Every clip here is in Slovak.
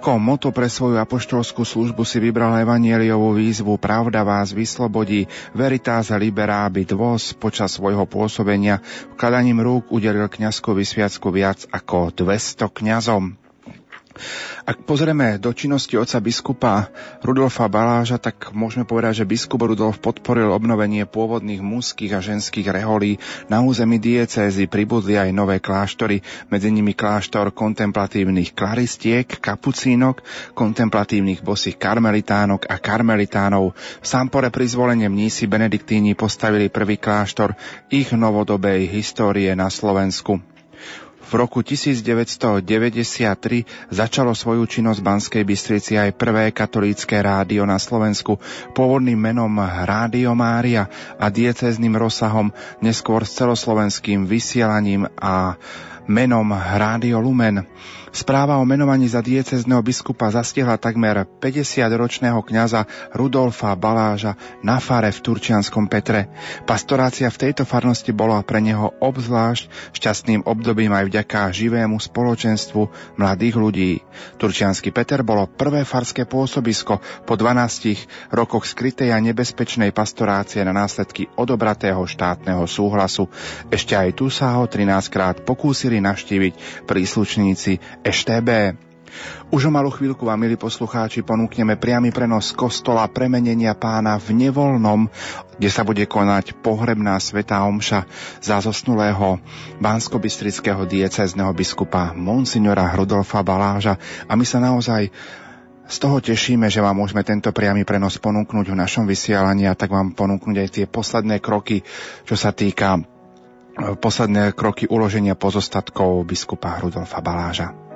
Ako moto pre svoju apoštolskú službu si vybral evanieliovú výzvu Pravda vás vyslobodí, Veritas liberabit vos počas svojho pôsobenia vkladaním rúk udelil kňazskú vysviacku viac ako 200 kňazom. Ak pozrieme do činnosti oca biskupa Rudolfa Baláža, tak môžeme povedať, že biskup Rudolf podporil obnovenie pôvodných mužských a ženských reholí. Na území diecézy pribudli aj nové kláštory, medzi nimi kláštor kontemplatívnych klaristiek, kapucínok, kontemplatívnych bosých karmelitánok a karmelitánov. V Sampore pri zvolenie mnísi benediktíni postavili prvý kláštor ich novodobej histórie na Slovensku. V roku 1993 začalo svoju činnosť Banskej Bystrici aj prvé katolícke rádio na Slovensku pôvodným menom Rádio Mária a diecezným rozsahom, neskôr s celoslovenským vysielaním a menom Rádio Lumen. Správa o menovaní za diecezneho biskupa zastihla takmer 50-ročného kňaza Rudolfa Baláža na fare v Turčianskom Petre. Pastorácia v tejto farnosti bola pre neho obzvlášť šťastným obdobím aj vďaka živému spoločenstvu mladých ľudí. Turčiansky Peter bolo prvé farské pôsobisko po 12 rokoch skrytej a nebezpečnej pastorácie na následky odobratého štátneho súhlasu. Ešte aj tu sa ho 13 krát pokúsili navštíviť príslušníci EŠTB. Už o malú chvíľku vám, milí poslucháči, ponúkneme priamy prenos kostola premenenia pána v Nevolnom, kde sa bude konať pohrebná svetá omša za zosnulého bansko-bystrického diecezneho biskupa Monsignora Rudolfa Baláža. A my sa naozaj z toho tešíme, že vám môžeme tento priamy prenos ponúknuť v našom vysielaní a tak vám ponúknuť aj tie posledné kroky, čo sa týka eh, posledné kroky uloženia pozostatkov biskupa Rudolfa Baláža.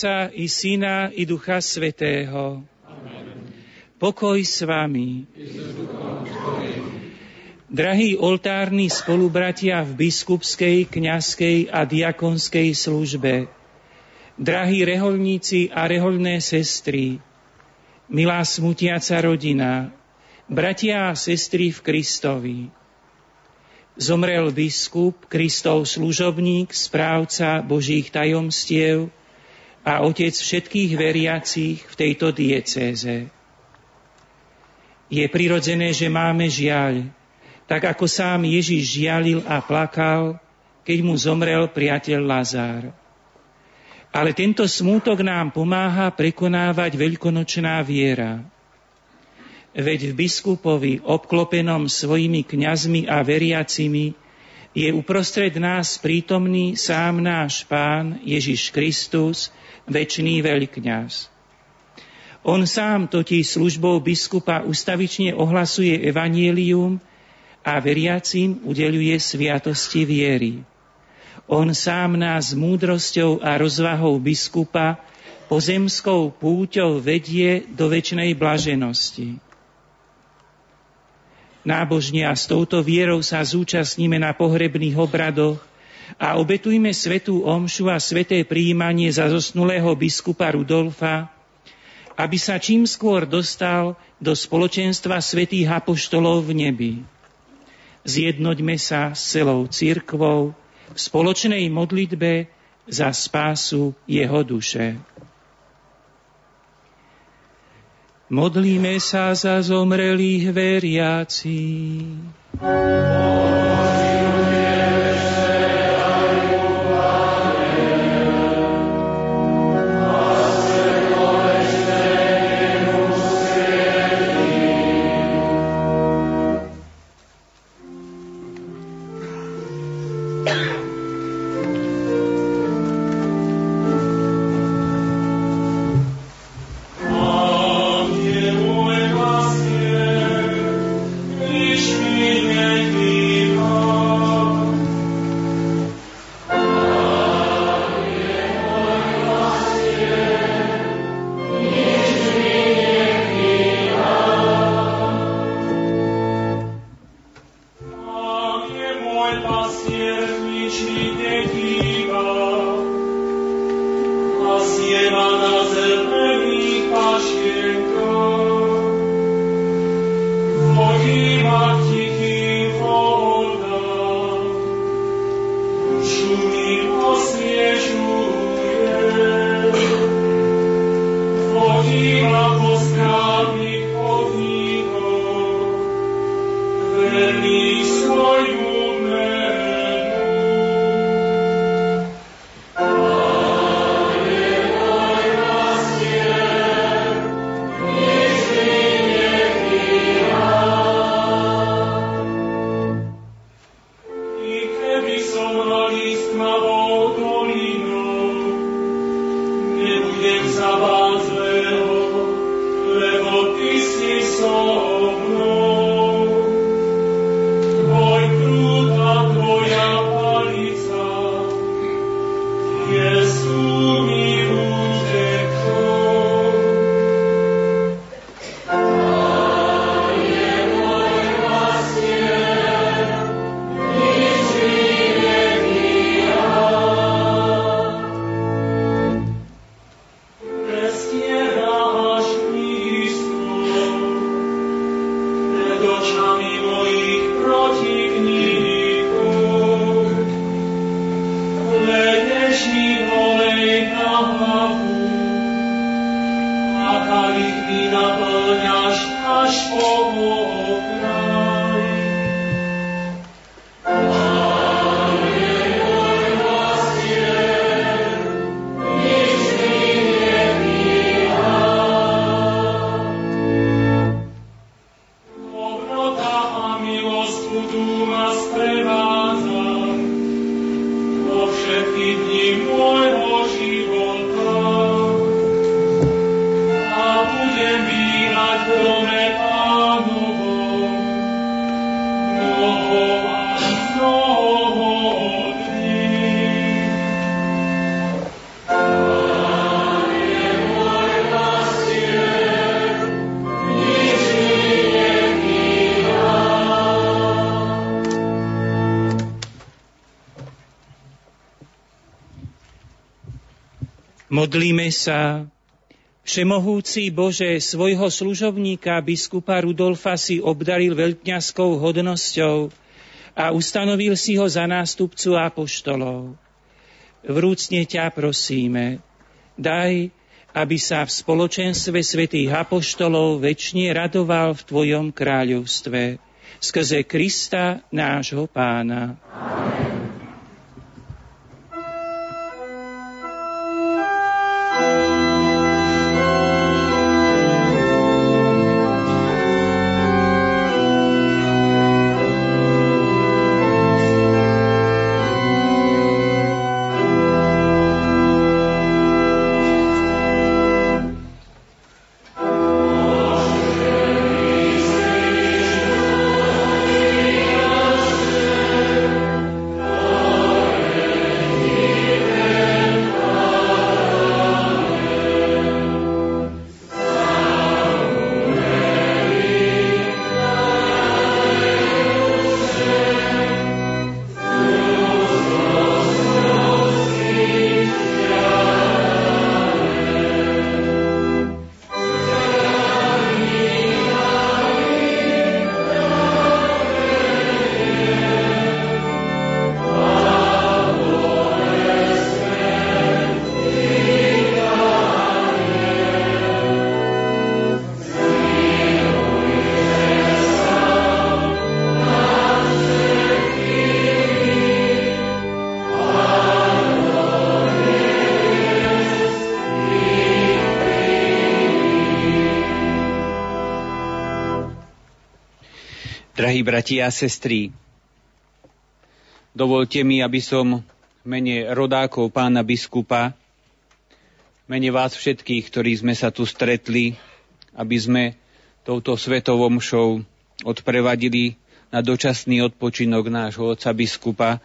Otca i Syna i Ducha Svetého. Pokoj s vami. Drahí oltárni spolubratia v biskupskej, kňazskej a diakonskej službe, drahí reholníci a reholné sestry, milá smutiaca rodina, bratia a sestry v Kristovi. Zomrel biskup, Kristov služobník, správca Božích tajomstiev a otec všetkých veriacich v tejto diecéze. Je prirodzené, že máme žiaľ, tak ako sám Ježiš žialil a plakal, keď mu zomrel priateľ Lazár. Ale tento smútok nám pomáha prekonávať veľkonočná viera. Veď v biskupovi, obklopenom svojimi kňazmi a veriacimi, je uprostred nás prítomný sám náš Pán Ježiš Kristus, väčší veľkňaz. On sám totiž službou biskupa ustavične ohlasuje evanielium a veriacim udeluje sviatosti viery. On sám nás múdrosťou a rozvahou biskupa pozemskou púťou vedie do väčšnej blaženosti. Nábožne a s touto vierou sa zúčastníme na pohrebných obradoch a obetujme svetú omšu a sveté príjmanie za zosnulého biskupa Rudolfa, aby sa čím skôr dostal do spoločenstva svätých apoštolov v nebi. Zjednoďme sa s celou církvou v spoločnej modlitbe za spásu jeho duše. Modlíme sa za zomrelých veriacich. Modlíme sa. Všemohúci Bože, svojho služobníka biskupa Rudolfa si obdaril veľkňaskou hodnosťou a ustanovil si ho za nástupcu apoštolov. Vrúcne ťa prosíme, daj, aby sa v spoločenstve svätých apoštolov väčšine radoval v Tvojom kráľovstve. Skrze Krista, nášho pána. Drahí bratia a sestry, dovolte mi, aby som mene rodákov pána biskupa, mene vás všetkých, ktorí sme sa tu stretli, aby sme touto svetovom šou odprevadili na dočasný odpočinok nášho otca biskupa,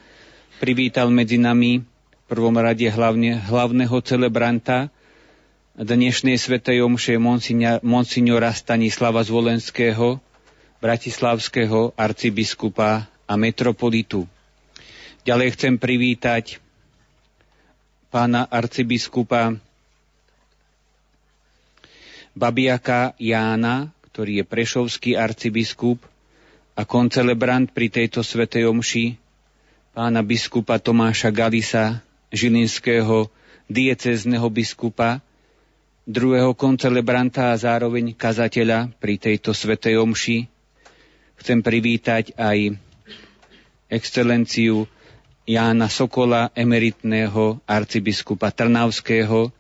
privítal medzi nami v prvom rade hlavne, hlavného celebranta dnešnej svetej omše monsignora Stanislava Zvolenského, bratislavského arcibiskupa a metropolitu. Ďalej chcem privítať pána arcibiskupa Babiaka Jána, ktorý je prešovský arcibiskup a koncelebrant pri tejto svetej omši, pána biskupa Tomáša Galisa, žilinského diecezneho biskupa, druhého koncelebranta a zároveň kazateľa pri tejto svetej omši, Chcem privítať aj excelenciu Jána Sokola, emeritného arcibiskupa Trnavského,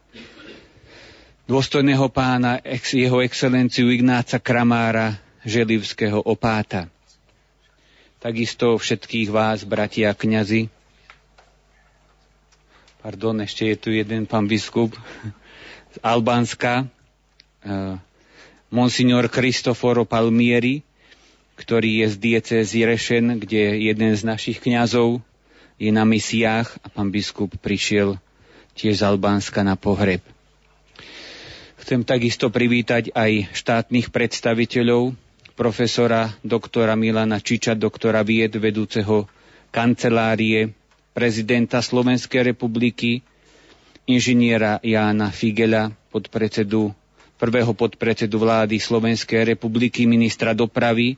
dôstojného pána, jeho excelenciu Ignáca Kramára, želivského opáta. Takisto všetkých vás, bratia kňazi. Pardon, ešte je tu jeden pán biskup z Albánska, eh, monsignor Cristoforo Palmieri, ktorý je z diecézy Rešen, kde jeden z našich kňazov je na misiách a pán biskup prišiel tiež z Albánska na pohreb. Chcem takisto privítať aj štátnych predstaviteľov, profesora doktora Milana Čiča, doktora vied, vedúceho kancelárie, prezidenta Slovenskej republiky, inžiniera Jána Figela, podpredsedu, prvého podpredsedu vlády Slovenskej republiky, ministra dopravy,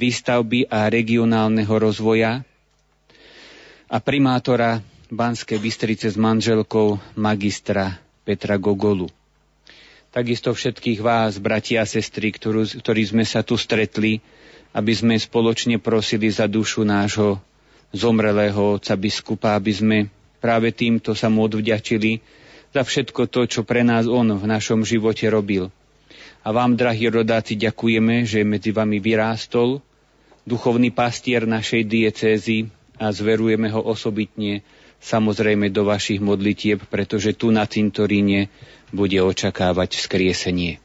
výstavby a regionálneho rozvoja a primátora Banskej Bystrice s manželkou magistra Petra Gogolu. Takisto všetkých vás, bratia a sestry, ktorú, ktorí sme sa tu stretli, aby sme spoločne prosili za dušu nášho zomrelého otca biskupa, aby sme práve týmto sa mu odvďačili za všetko to, čo pre nás on v našom živote robil. A vám, drahí rodáci, ďakujeme, že medzi vami vyrástol duchovný pastier našej diecézy a zverujeme ho osobitne samozrejme do vašich modlitieb, pretože tu na cintoríne bude očakávať vzkriesenie.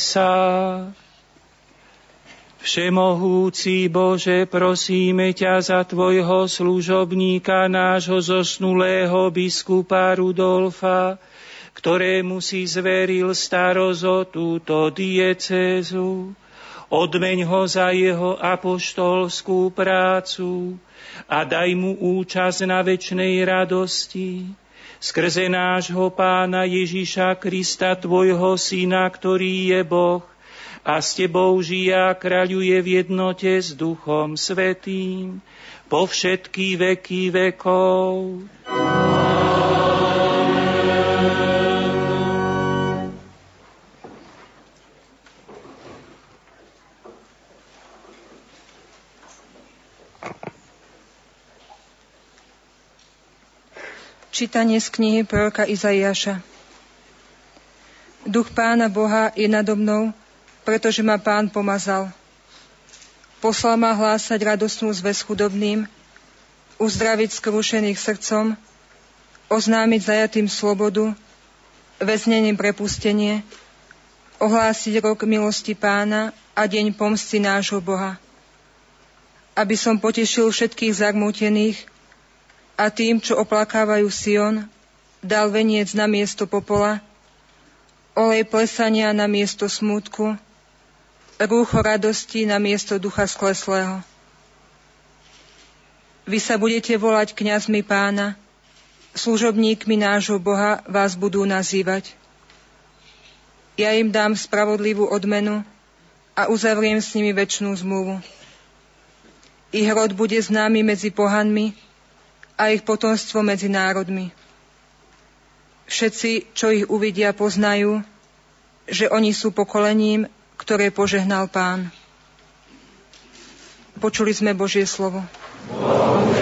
Sa. Všemohúci Bože, prosíme ťa za Tvojho služobníka, nášho zosnulého biskupa Rudolfa, ktorému si zveril starosť o túto diecézu. Odmeň ho za jeho apoštolskú prácu a daj mu účasť na väčšnej radosti. Skrze nášho pána Ježiša Krista, tvojho syna, ktorý je Boh, a s tebou žija kráľuje v jednote s Duchom Svetým po všetky veky vekov. Čítanie z knihy proroka Izaiáša. Duch pána Boha je nado mnou, pretože ma pán pomazal. Poslal ma hlásať radosnú zväz chudobným, uzdraviť skrušených srdcom, oznámiť zajatým slobodu, väznením prepustenie, ohlásiť rok milosti pána a deň pomsty nášho Boha. Aby som potešil všetkých zarmútených a tým, čo oplakávajú Sion, dal veniec na miesto popola, olej plesania na miesto smútku, rúcho radosti na miesto ducha skleslého. Vy sa budete volať kňazmi pána, služobníkmi nášho Boha vás budú nazývať. Ja im dám spravodlivú odmenu a uzavriem s nimi väčšnú zmluvu. Ich rod bude známy medzi pohanmi a ich potomstvo medzi národmi. Všetci, čo ich uvidia, poznajú, že oni sú pokolením, ktoré požehnal Pán. Počuli sme Božie slovo. Ospevovať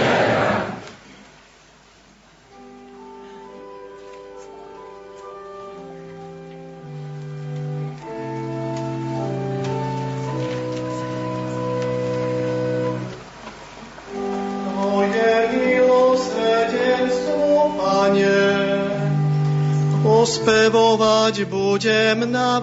budem na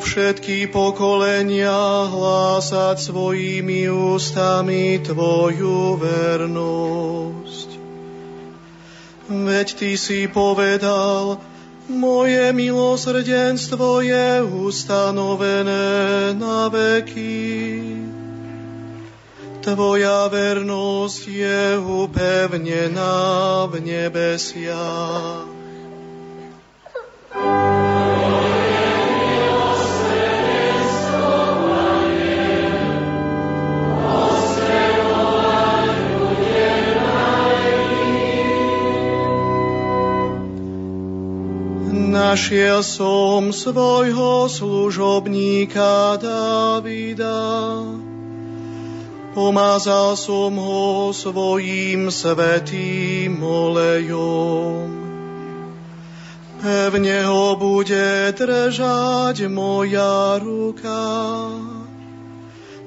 Všetky pokolenia hlásať svojimi ústami Tvoju vernosť. Veď Ty si povedal, moje milosrdenstvo je ustanovené na veky. Tvoja vernosť je upevnená v nebesiach. Našiel som svojho služobníka Davida, Pomazal som ho svojím svetým olejom. Pevne ho bude držať moja ruka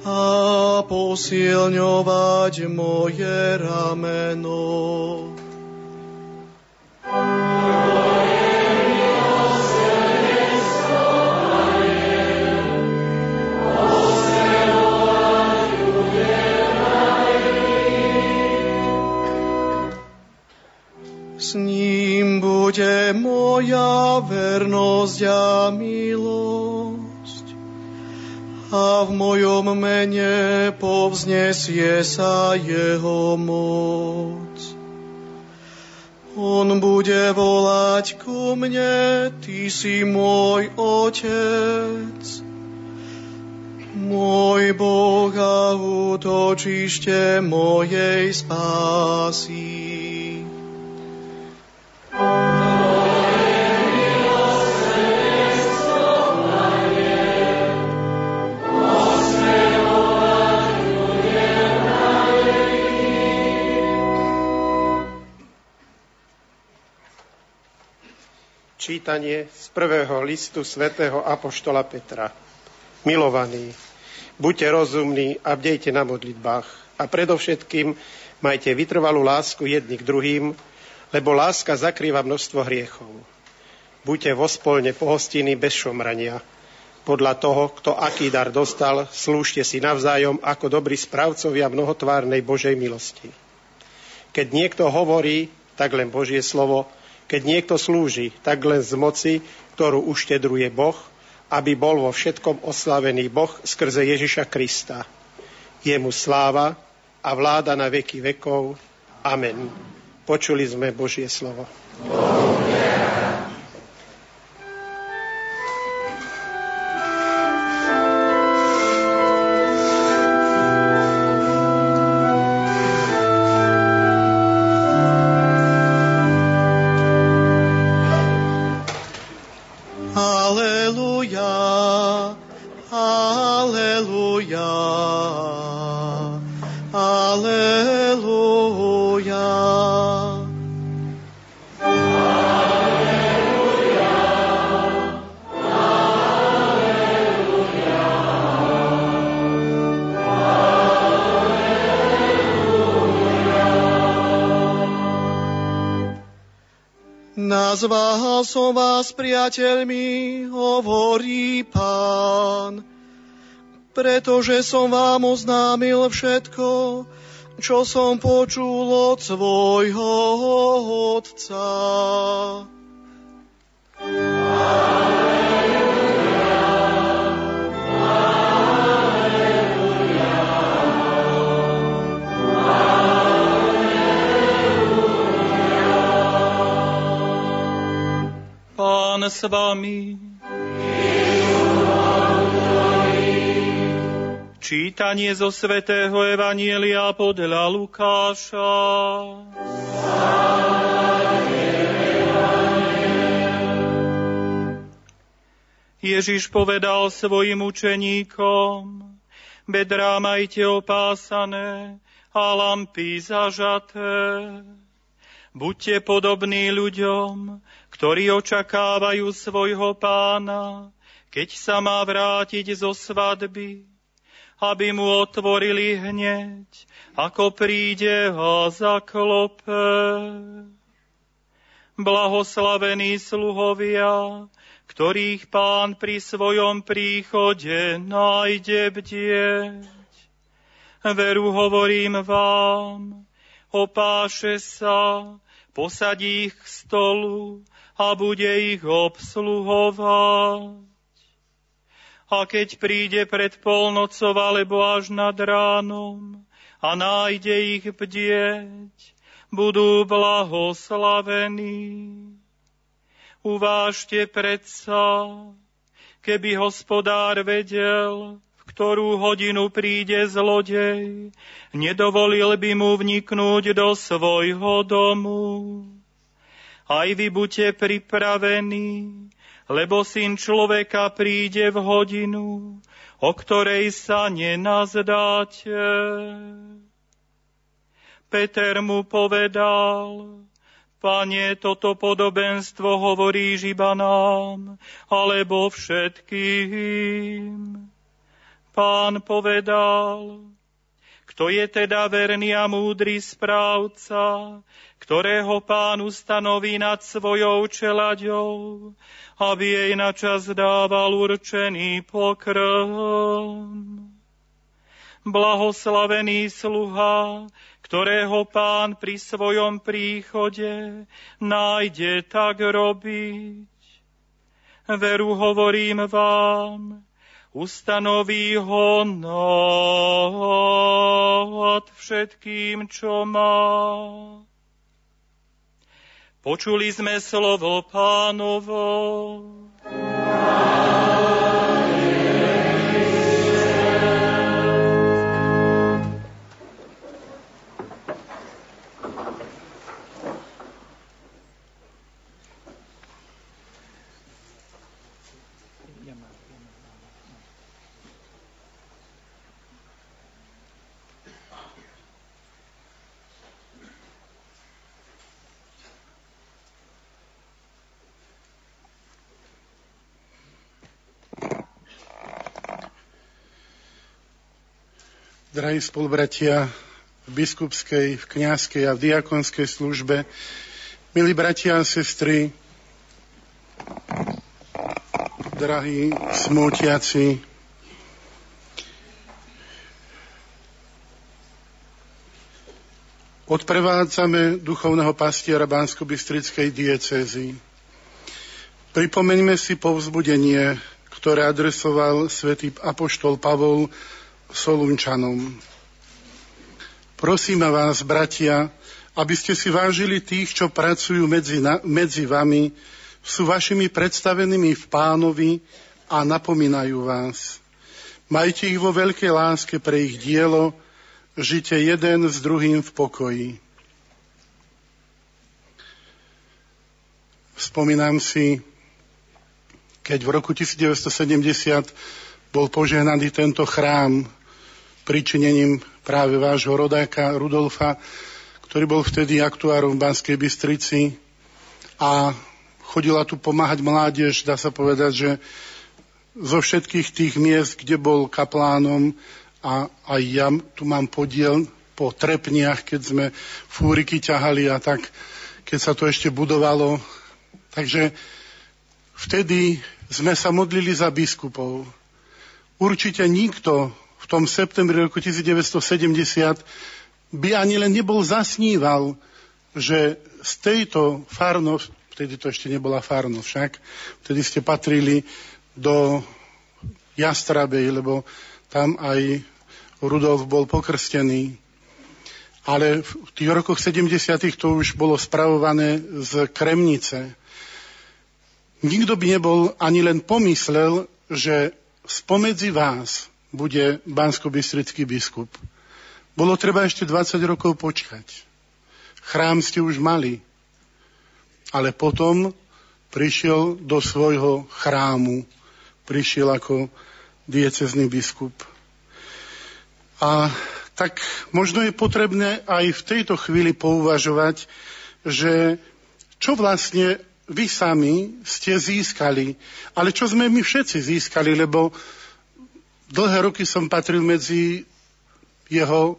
a posilňovať moje rameno. S bude moja vernosť a milosť. A v mojom mene povznesie sa jeho moc. On bude volať ku mne, Ty si môj Otec, môj Boh a útočište mojej spásy čítanie z prvého listu svätého Apoštola Petra. Milovaní, buďte rozumní a bdejte na modlitbách a predovšetkým majte vytrvalú lásku jedni k druhým, lebo láska zakrýva množstvo hriechov. Buďte vo spolne pohostiny bez šomrania. Podľa toho, kto aký dar dostal, slúžte si navzájom ako dobrí správcovia mnohotvárnej Božej milosti. Keď niekto hovorí, tak len Božie slovo, keď niekto slúži, tak len z moci, ktorú uštedruje Boh, aby bol vo všetkom oslavený Boh skrze Ježiša Krista. Jemu sláva a vláda na veky vekov. Amen. Počuli sme Božie slovo. Boh vás priateľmi, hovorí pán, pretože som vám oznámil všetko, čo som počul od svojho otca. S vami. Čítanie zo svätého Evanielia podľa Lukáša. Ježiš povedal svojim učeníkom, bedrá majte opásané a lampy zažaté. Buďte podobní ľuďom, ktorí očakávajú svojho pána, keď sa má vrátiť zo svadby, aby mu otvorili hneď, ako príde a zaklope. Blahoslavení sluhovia, ktorých pán pri svojom príchode nájde bdieť. Veru hovorím vám, opáše sa, posadí ich k stolu a bude ich obsluhovať. A keď príde pred polnocou alebo až nad ránom a nájde ich bdieť, budú blahoslavení. Uvážte predsa, keby hospodár vedel, v ktorú hodinu príde zlodej, nedovolil by mu vniknúť do svojho domu. Aj vy buďte pripravení, lebo syn človeka príde v hodinu, o ktorej sa nenazdáte. Peter mu povedal, Pane, toto podobenstvo hovoríš iba nám, alebo všetkým. Pán povedal, kto je teda verný a múdry správca, ktorého pán ustanoví nad svojou čelaďou, aby jej načas dával určený pokrm. Blahoslavený sluha, ktorého pán pri svojom príchode nájde tak robiť. Veru hovorím vám, ustanoví ho nad všetkým, čo má. Počuli sme slovo pánovo. Drahí spolubratia v biskupskej, v kňazskej a v diakonskej službe, milí bratia a sestry, drahí smútiaci, odprevádzame duchovného pastiera Bansko-Bystrickej diecézy. Pripomeňme si povzbudenie, ktoré adresoval svätý apoštol Pavol Solunčanom. Prosíme vás, bratia, aby ste si vážili tých, čo pracujú medzi, na, medzi vami, sú vašimi predstavenými v pánovi a napomínajú vás. Majte ich vo veľkej láske pre ich dielo, žite jeden s druhým v pokoji. Spomínam si, keď v roku 1970 bol požehnaný tento chrám pričinením práve vášho rodáka Rudolfa, ktorý bol vtedy aktuárom v Banskej Bystrici a chodila tu pomáhať mládež, dá sa povedať, že zo všetkých tých miest, kde bol kaplánom a aj ja tu mám podiel po trepniach, keď sme fúriky ťahali a tak, keď sa to ešte budovalo. Takže vtedy sme sa modlili za biskupov. Určite nikto v tom septembri roku 1970 by ani len nebol zasníval, že z tejto farnosti, vtedy to ešte nebola farnosť však, vtedy ste patrili do Jastrabej, lebo tam aj Rudolf bol pokrstený. Ale v tých rokoch 70. to už bolo spravované z Kremnice. Nikto by nebol ani len pomyslel, že spomedzi vás bude bansko biskup. Bolo treba ešte 20 rokov počkať. Chrám ste už mali, ale potom prišiel do svojho chrámu, prišiel ako diecezný biskup. A tak možno je potrebné aj v tejto chvíli pouvažovať, že čo vlastne vy sami ste získali, ale čo sme my všetci získali, lebo Dlhé roky som patril medzi jeho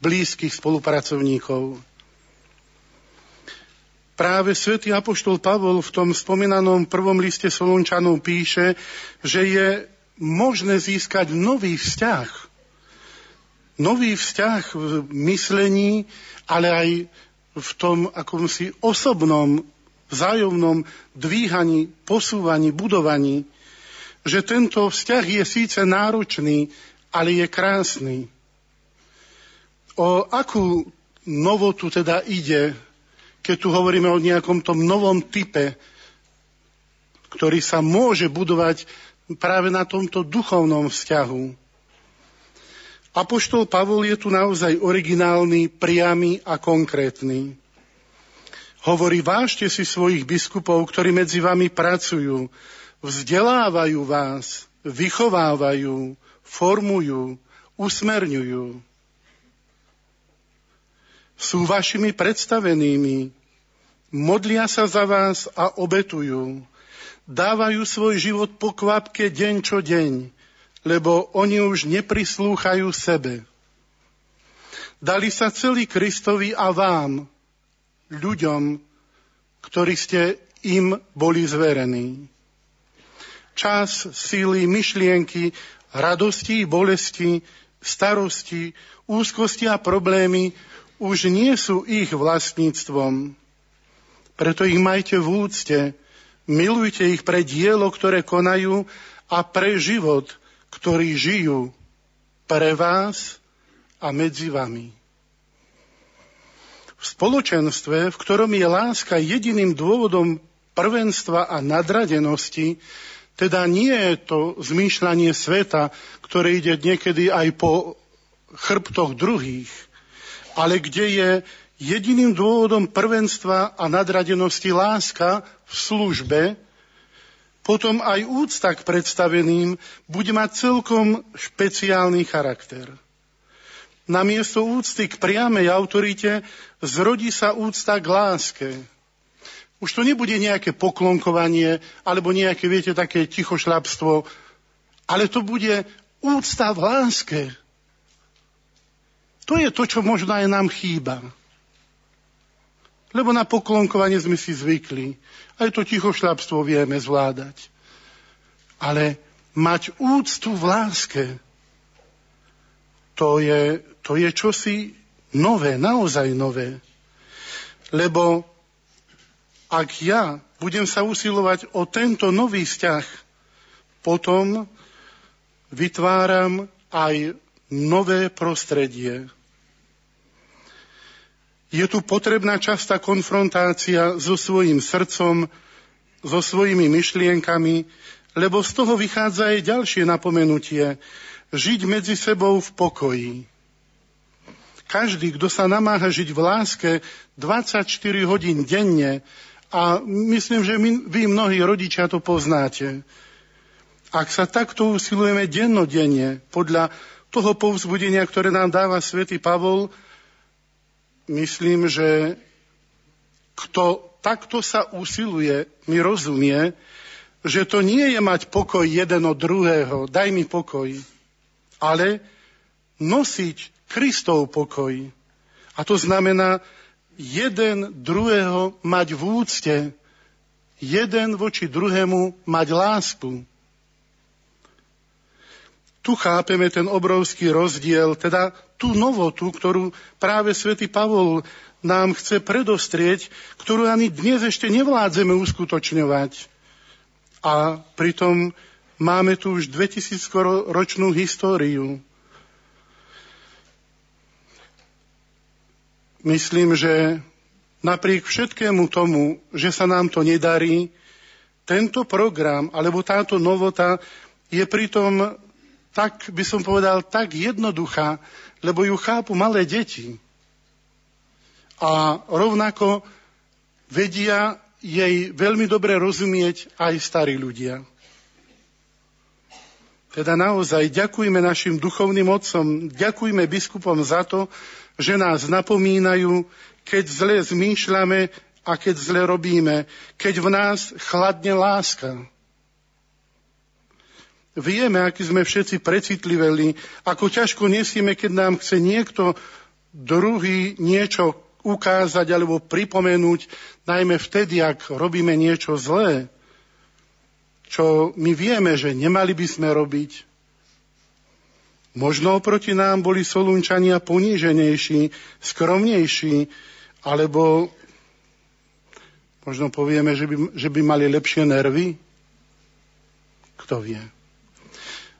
blízkych spolupracovníkov. Práve svätý Apoštol Pavol v tom spomínanom prvom liste Solunčanov píše, že je možné získať nový vzťah. Nový vzťah v myslení, ale aj v tom akomsi osobnom, vzájomnom dvíhaní, posúvaní, budovaní že tento vzťah je síce náročný, ale je krásny. O akú novotu teda ide, keď tu hovoríme o nejakom tom novom type, ktorý sa môže budovať práve na tomto duchovnom vzťahu. Apoštol Pavol je tu naozaj originálny, priamy a konkrétny. Hovorí, vážte si svojich biskupov, ktorí medzi vami pracujú, vzdelávajú vás, vychovávajú, formujú, usmerňujú. Sú vašimi predstavenými, modlia sa za vás a obetujú. Dávajú svoj život po kvapke deň čo deň, lebo oni už neprislúchajú sebe. Dali sa celý Kristovi a vám, ľuďom, ktorí ste im boli zverení čas, síly, myšlienky, radosti, bolesti, starosti, úzkosti a problémy už nie sú ich vlastníctvom. Preto ich majte v úcte, milujte ich pre dielo, ktoré konajú a pre život, ktorý žijú pre vás a medzi vami. V spoločenstve, v ktorom je láska jediným dôvodom prvenstva a nadradenosti, teda nie je to zmýšľanie sveta, ktoré ide niekedy aj po chrbtoch druhých, ale kde je jediným dôvodom prvenstva a nadradenosti láska v službe, potom aj úcta k predstaveným bude mať celkom špeciálny charakter. Namiesto úcty k priamej autorite zrodí sa úcta k láske, už to nebude nejaké poklonkovanie, alebo nejaké, viete, také tichošľapstvo, ale to bude úcta v láske. To je to, čo možno aj nám chýba. Lebo na poklonkovanie sme si zvykli. Aj to tichošľapstvo vieme zvládať. Ale mať úctu v láske, to je, to je čosi nové, naozaj nové. Lebo ak ja budem sa usilovať o tento nový vzťah, potom vytváram aj nové prostredie. Je tu potrebná častá konfrontácia so svojím srdcom, so svojimi myšlienkami, lebo z toho vychádza aj ďalšie napomenutie. Žiť medzi sebou v pokoji. Každý, kto sa namáha žiť v láske 24 hodín denne, a myslím, že my, vy mnohí rodičia to poznáte, ak sa takto usilujeme dennodenne podľa toho povzbudenia, ktoré nám dáva svätý Pavol, myslím, že kto takto sa usiluje, mi rozumie, že to nie je mať pokoj jeden od druhého, daj mi pokoj, ale nosiť Kristov pokoj. A to znamená jeden druhého mať v úcte, jeden voči druhému mať lásku tu chápeme ten obrovský rozdiel, teda tú novotu, ktorú práve svätý Pavol nám chce predostrieť, ktorú ani dnes ešte nevládzeme uskutočňovať. A pritom máme tu už 2000 ročnú históriu. Myslím, že napriek všetkému tomu, že sa nám to nedarí, tento program alebo táto novota je pritom tak by som povedal, tak jednoduchá, lebo ju chápu malé deti. A rovnako vedia jej veľmi dobre rozumieť aj starí ľudia. Teda naozaj ďakujme našim duchovným otcom, ďakujme biskupom za to, že nás napomínajú, keď zle zmýšľame a keď zle robíme, keď v nás chladne láska. Vieme, aký sme všetci precitliveli, ako ťažko nesieme, keď nám chce niekto druhý niečo ukázať alebo pripomenúť, najmä vtedy, ak robíme niečo zlé, čo my vieme, že nemali by sme robiť. Možno oproti nám boli solunčania poníženejší, skromnejší, alebo možno povieme, že by, že by mali lepšie nervy. Kto vie?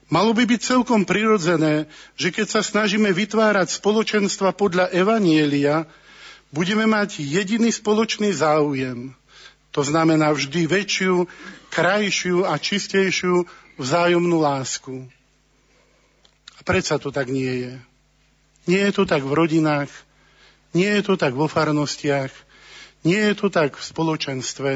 Malo by byť celkom prirodzené, že keď sa snažíme vytvárať spoločenstva podľa Evanielia, budeme mať jediný spoločný záujem. To znamená vždy väčšiu, krajšiu a čistejšiu vzájomnú lásku. A predsa to tak nie je. Nie je to tak v rodinách, nie je to tak vo farnostiach, nie je to tak v spoločenstve,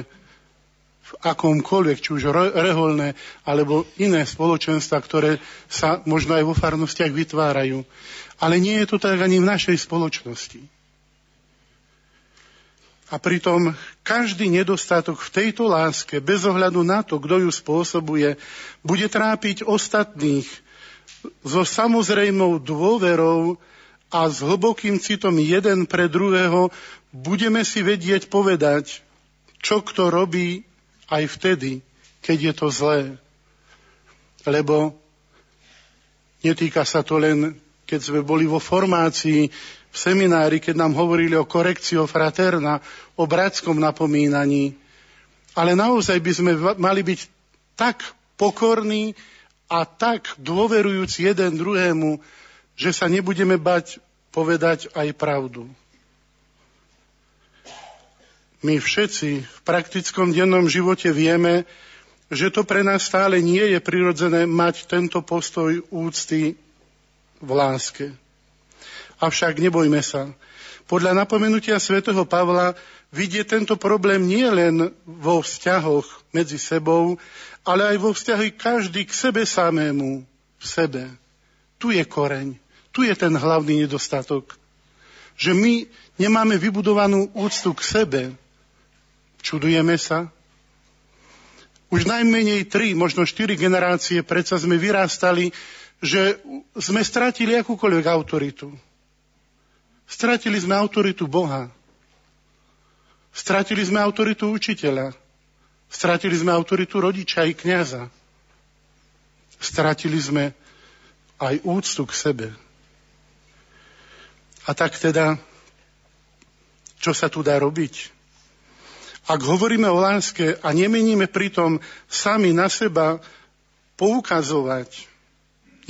v akomkoľvek, či už reholné alebo iné spoločenstva, ktoré sa možno aj vo farnostiach vytvárajú. Ale nie je to tak ani v našej spoločnosti. A pritom každý nedostatok v tejto láske, bez ohľadu na to, kto ju spôsobuje, bude trápiť ostatných so samozrejmou dôverou a s hlbokým citom jeden pre druhého budeme si vedieť povedať, čo kto robí aj vtedy, keď je to zlé. Lebo netýka sa to len, keď sme boli vo formácii v seminári, keď nám hovorili o korekcio fraterna, o bratskom napomínaní. Ale naozaj by sme mali byť tak pokorní a tak dôverujúci jeden druhému, že sa nebudeme bať povedať aj pravdu. My všetci v praktickom dennom živote vieme, že to pre nás stále nie je prirodzené mať tento postoj úcty v láske. Avšak nebojme sa. Podľa napomenutia svätého Pavla vidie tento problém nie len vo vzťahoch medzi sebou, ale aj vo vzťahu každý k sebe samému, v sebe. Tu je koreň, tu je ten hlavný nedostatok. Že my nemáme vybudovanú úctu k sebe, Čudujeme sa? Už najmenej tri, možno štyri generácie predsa sme vyrástali, že sme stratili akúkoľvek autoritu. Stratili sme autoritu Boha. Stratili sme autoritu učiteľa. Stratili sme autoritu rodiča i kniaza. Stratili sme aj úctu k sebe. A tak teda, čo sa tu dá robiť? Ak hovoríme o láske a nemeníme pritom sami na seba poukazovať,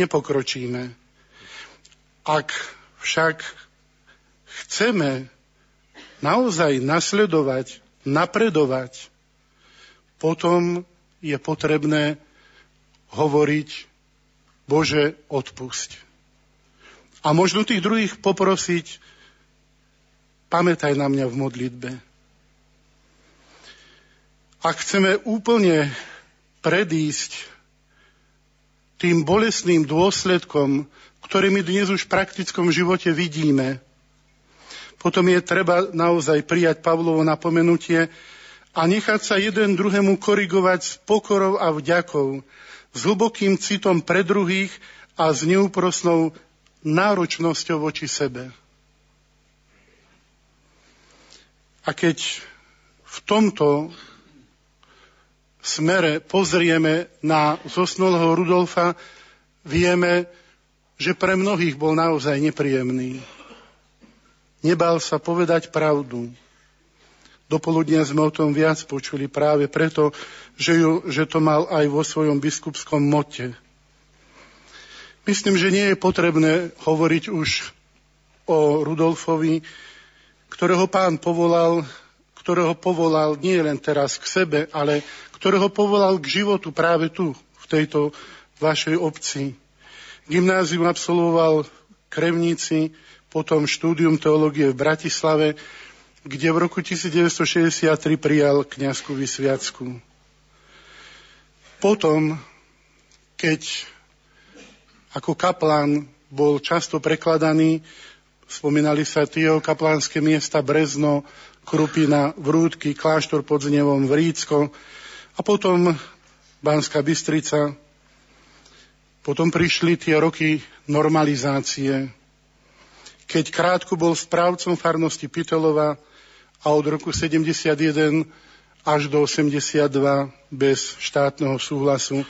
nepokročíme. Ak však chceme naozaj nasledovať, napredovať, potom je potrebné hovoriť Bože, odpusť. A možno tých druhých poprosiť, pamätaj na mňa v modlitbe. Ak chceme úplne predísť tým bolestným dôsledkom, ktorými dnes už v praktickom živote vidíme, potom je treba naozaj prijať Pavlovo napomenutie a nechať sa jeden druhému korigovať s pokorou a vďakou, s hlbokým citom pre druhých a s neúprosnou náročnosťou voči sebe. A keď v tomto smere pozrieme na zosnulého Rudolfa, vieme, že pre mnohých bol naozaj nepríjemný. Nebal sa povedať pravdu. Dopoludnia sme o tom viac počuli práve preto, že, ju, že to mal aj vo svojom biskupskom mote. Myslím, že nie je potrebné hovoriť už o Rudolfovi, ktorého pán povolal, ktorého povolal nie len teraz k sebe, ale ktorého povolal k životu práve tu, v tejto vašej obci. Gymnázium absolvoval v Krevnici, potom štúdium teológie v Bratislave, kde v roku 1963 prijal kniazku vysviacku. Potom, keď ako kaplán bol často prekladaný, spomínali sa tie kaplánske miesta Brezno, Krupina, Vrúdky, Kláštor pod Znevom, Vrícko, a potom Banská Bystrica. Potom prišli tie roky normalizácie, keď krátko bol správcom farnosti Pitelova a od roku 71 až do 82 bez štátneho súhlasu.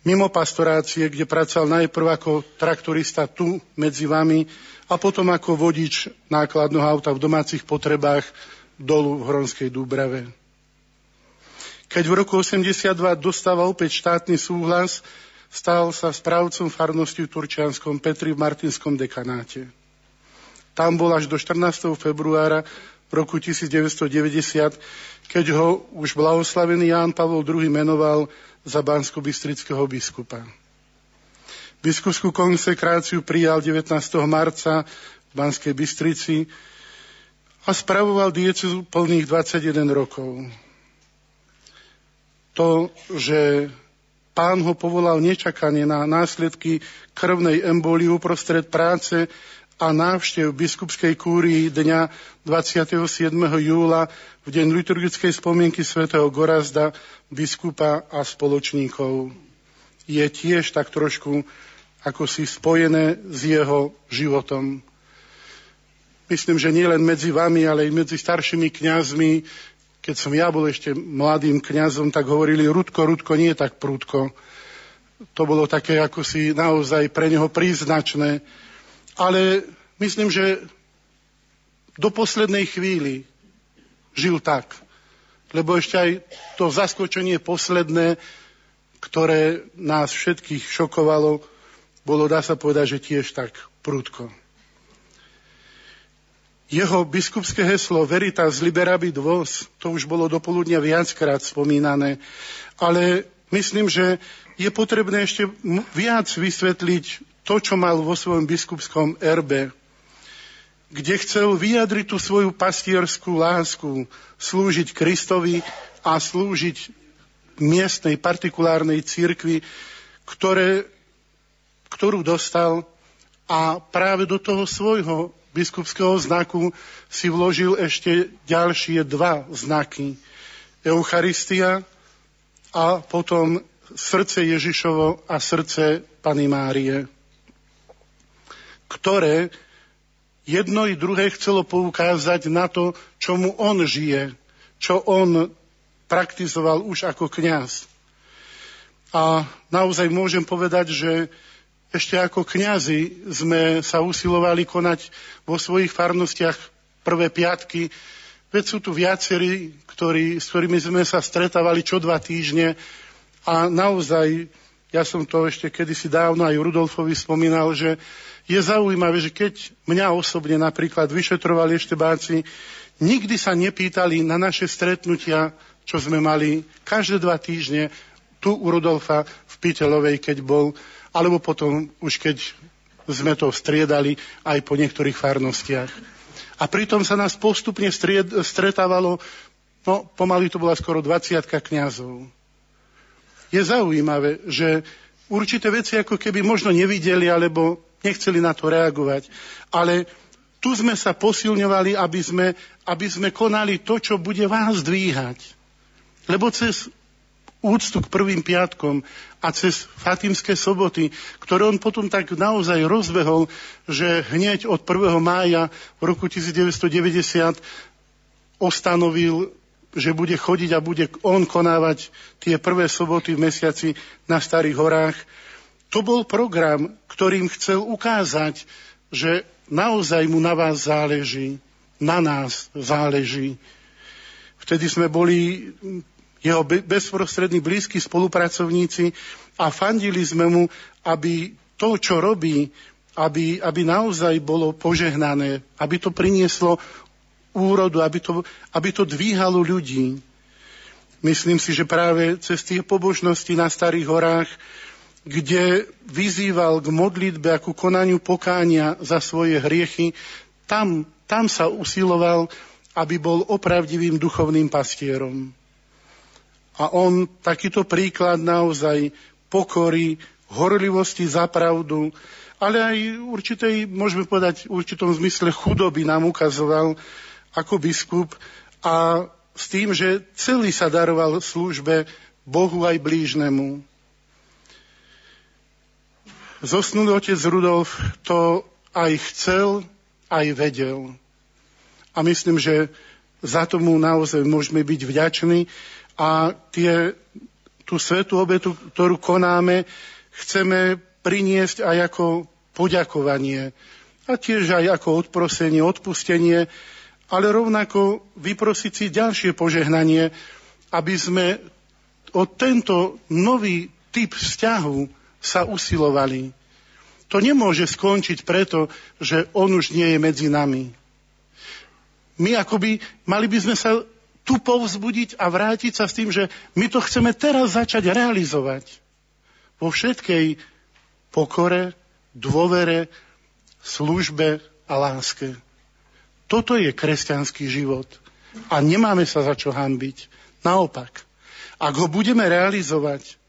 Mimo pastorácie, kde pracoval najprv ako traktorista tu medzi vami a potom ako vodič nákladného auta v domácich potrebách dolu v Hronskej Dúbrave. Keď v roku 82 dostával opäť štátny súhlas, stal sa správcom farnosti v Turčianskom Petri v Martinskom dekanáte. Tam bol až do 14. februára roku 1990, keď ho už blahoslavený Ján Pavol II menoval za bansko-bystrického biskupa. Biskupskú konsekráciu prijal 19. marca v Banskej Bystrici a spravoval diecezu plných 21 rokov to, že pán ho povolal nečakane na následky krvnej embolii uprostred práce a návštev biskupskej kúrii dňa 27. júla v deň liturgickej spomienky svätého Gorazda, biskupa a spoločníkov. Je tiež tak trošku ako si spojené s jeho životom. Myslím, že nie len medzi vami, ale aj medzi staršími kňazmi keď som ja bol ešte mladým kňazom, tak hovorili Rudko, Rudko, nie tak prúdko. To bolo také ako si naozaj pre neho príznačné. Ale myslím, že do poslednej chvíli žil tak. Lebo ešte aj to zaskočenie posledné, ktoré nás všetkých šokovalo, bolo, dá sa povedať, že tiež tak prúdko. Jeho biskupské heslo Veritas liberabit vos, to už bolo dopoludnia viackrát spomínané, ale myslím, že je potrebné ešte viac vysvetliť to, čo mal vo svojom biskupskom erbe, kde chcel vyjadriť tú svoju pastierskú lásku, slúžiť Kristovi a slúžiť miestnej partikulárnej cirkvi, ktoré, ktorú dostal a práve do toho svojho biskupského znaku si vložil ešte ďalšie dva znaky. Eucharistia a potom srdce Ježišovo a srdce Pany Márie, ktoré jedno i druhé chcelo poukázať na to, čomu on žije, čo on praktizoval už ako kňaz. A naozaj môžem povedať, že ešte ako kňazi sme sa usilovali konať vo svojich farnostiach prvé piatky, veď sú tu viacerí, ktorí, s ktorými sme sa stretávali čo dva týždne a naozaj, ja som to ešte kedysi dávno aj Rudolfovi spomínal, že je zaujímavé, že keď mňa osobne napríklad vyšetrovali ešte báci, nikdy sa nepýtali na naše stretnutia, čo sme mali každé dva týždne tu u Rudolfa v Pitelovej, keď bol alebo potom už keď sme to striedali aj po niektorých farnostiach. A pritom sa nás postupne stried, stretávalo, no pomaly to bola skoro 20 kňazov. Je zaujímavé, že určité veci ako keby možno nevideli, alebo nechceli na to reagovať. Ale tu sme sa posilňovali, aby sme, aby sme konali to, čo bude vás dvíhať. Lebo cez úctu k prvým piatkom a cez Fatimské soboty, ktoré on potom tak naozaj rozbehol, že hneď od 1. mája v roku 1990 ostanovil, že bude chodiť a bude on konávať tie prvé soboty v mesiaci na Starých horách. To bol program, ktorým chcel ukázať, že naozaj mu na vás záleží, na nás záleží. Vtedy sme boli jeho bezprostrední blízki spolupracovníci a fandili sme mu, aby to, čo robí, aby, aby naozaj bolo požehnané, aby to prinieslo úrodu, aby to, aby to dvíhalo ľudí. Myslím si, že práve cez tie pobožnosti na Starých horách, kde vyzýval k modlitbe a ku konaniu pokánia za svoje hriechy, tam, tam sa usiloval, aby bol opravdivým duchovným pastierom. A on takýto príklad naozaj pokory, horlivosti za pravdu, ale aj určitej, môžeme povedať, v určitom zmysle chudoby nám ukazoval ako biskup a s tým, že celý sa daroval službe Bohu aj blížnemu. Zosnulý otec Rudolf to aj chcel, aj vedel. A myslím, že za tomu naozaj môžeme byť vďační. A tie, tú svetú obetu, ktorú konáme, chceme priniesť aj ako poďakovanie. A tiež aj ako odprosenie, odpustenie, ale rovnako vyprosiť si ďalšie požehnanie, aby sme o tento nový typ vzťahu sa usilovali. To nemôže skončiť preto, že on už nie je medzi nami. My akoby mali by sme sa tu povzbudiť a vrátiť sa s tým, že my to chceme teraz začať realizovať. Vo všetkej pokore, dôvere, službe a láske. Toto je kresťanský život. A nemáme sa za čo hambiť. Naopak, ak ho budeme realizovať,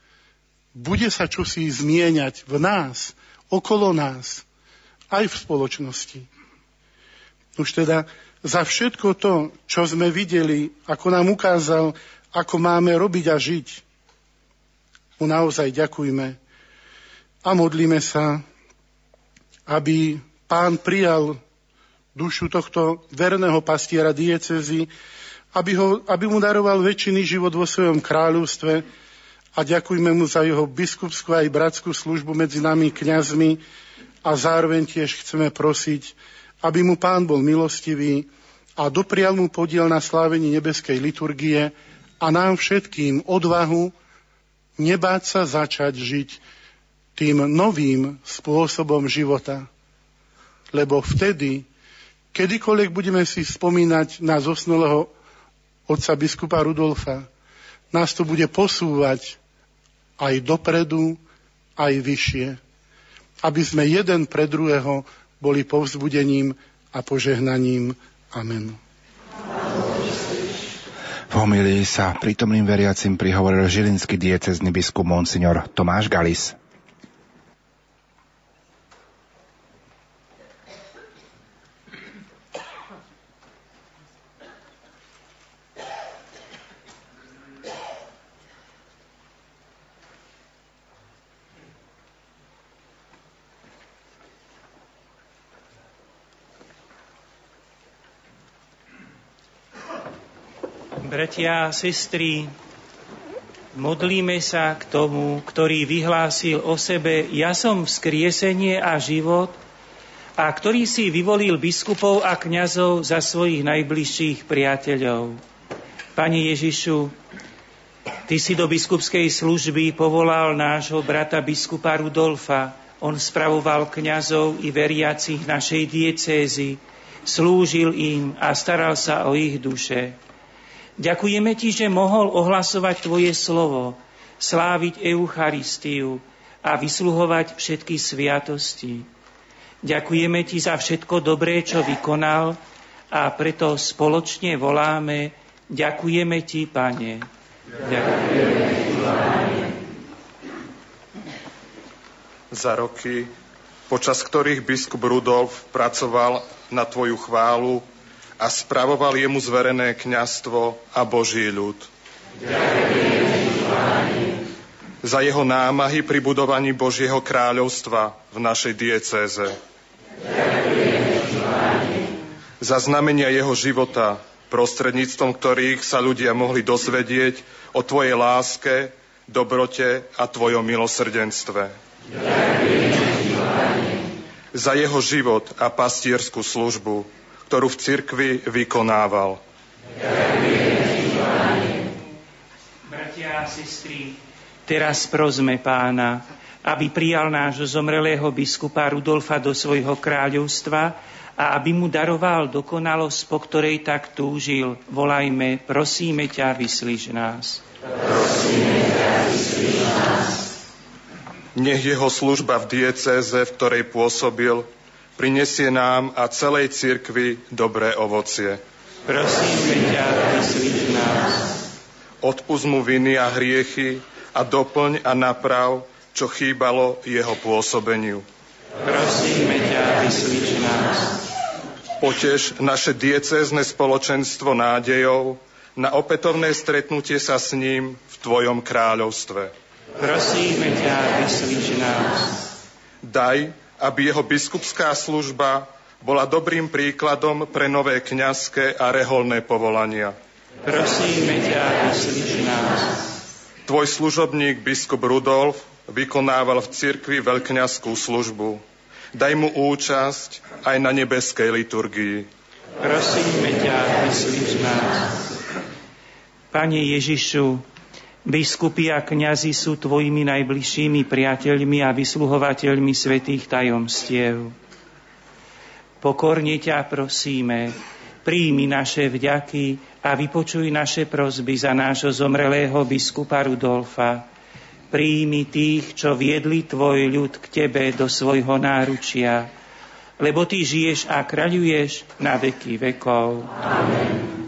bude sa čosi zmieňať v nás, okolo nás, aj v spoločnosti. Už teda za všetko to, čo sme videli, ako nám ukázal, ako máme robiť a žiť. Mu naozaj ďakujme a modlíme sa, aby pán prijal dušu tohto verného pastiera diecezy, aby, ho, aby mu daroval väčšiny život vo svojom kráľovstve a ďakujme mu za jeho biskupskú aj bratskú službu medzi nami kňazmi a zároveň tiež chceme prosiť, aby mu pán bol milostivý a doprial mu podiel na slávení nebeskej liturgie a nám všetkým odvahu nebáť sa začať žiť tým novým spôsobom života. Lebo vtedy, kedykoľvek budeme si spomínať na zosnulého otca biskupa Rudolfa, nás to bude posúvať aj dopredu, aj vyššie. Aby sme jeden pre druhého boli povzbudením a požehnaním. Amen. V homilii sa prítomným veriacim prihovoril žilinský diecezny biskup Monsignor Tomáš Galis. Bratia a sestry, modlíme sa k tomu, ktorý vyhlásil o sebe Ja som vzkriesenie a život a ktorý si vyvolil biskupov a kňazov za svojich najbližších priateľov. Pane Ježišu, Ty si do biskupskej služby povolal nášho brata biskupa Rudolfa. On spravoval kňazov i veriacich našej diecézy, slúžil im a staral sa o ich duše. Ďakujeme Ti, že mohol ohlasovať Tvoje slovo, sláviť Eucharistiu a vysluhovať všetky sviatosti. Ďakujeme Ti za všetko dobré, čo vykonal a preto spoločne voláme Ďakujeme Ti, Pane. Ďakujeme Ti, Pane. Za roky, počas ktorých biskup Rudolf pracoval na Tvoju chválu, a spravoval jemu zverené kňastvo a Boží ľud. Za jeho námahy pri budovaní Božieho kráľovstva v našej diecéze. Za znamenia jeho života, prostredníctvom ktorých sa ľudia mohli dozvedieť o Tvojej láske, dobrote a Tvojom milosrdenstve. Za jeho život a pastierskú službu, ktorú v cirkvi vykonával. Bratia a sestry, teraz prosme pána, aby prijal nášho zomrelého biskupa Rudolfa do svojho kráľovstva a aby mu daroval dokonalosť, po ktorej tak túžil. Volajme, prosíme ťa, vyslíš nás. Prosíme ťa, vyslíš nás. Nech jeho služba v diecéze, v ktorej pôsobil, prinesie nám a celej cirkvi dobré ovocie. Prosíme ťa, vyslíš nás. Odpust mu viny a hriechy a doplň a naprav, čo chýbalo jeho pôsobeniu. Prosíme ťa, vyslíš nás. Potež naše diecézne spoločenstvo nádejov na opätovné stretnutie sa s ním v Tvojom kráľovstve. Prosíme ťa, vyslíš nás. Daj, aby jeho biskupská služba bola dobrým príkladom pre nové kňazské a reholné povolania. Prosíme ťa, vyslíš nás. Tvoj služobník biskup Rudolf vykonával v cirkvi veľkňazskú službu. Daj mu účasť aj na nebeskej liturgii. Prosíme ťa, vyslíš nás. Pane Ježišu, Biskupy a kňazi sú tvojimi najbližšími priateľmi a vysluhovateľmi svetých tajomstiev. Pokorne ťa prosíme, príjmi naše vďaky a vypočuj naše prozby za nášho zomrelého biskupa Rudolfa. Príjmi tých, čo viedli tvoj ľud k tebe do svojho náručia, lebo ty žiješ a kráľuješ na veky vekov. Amen.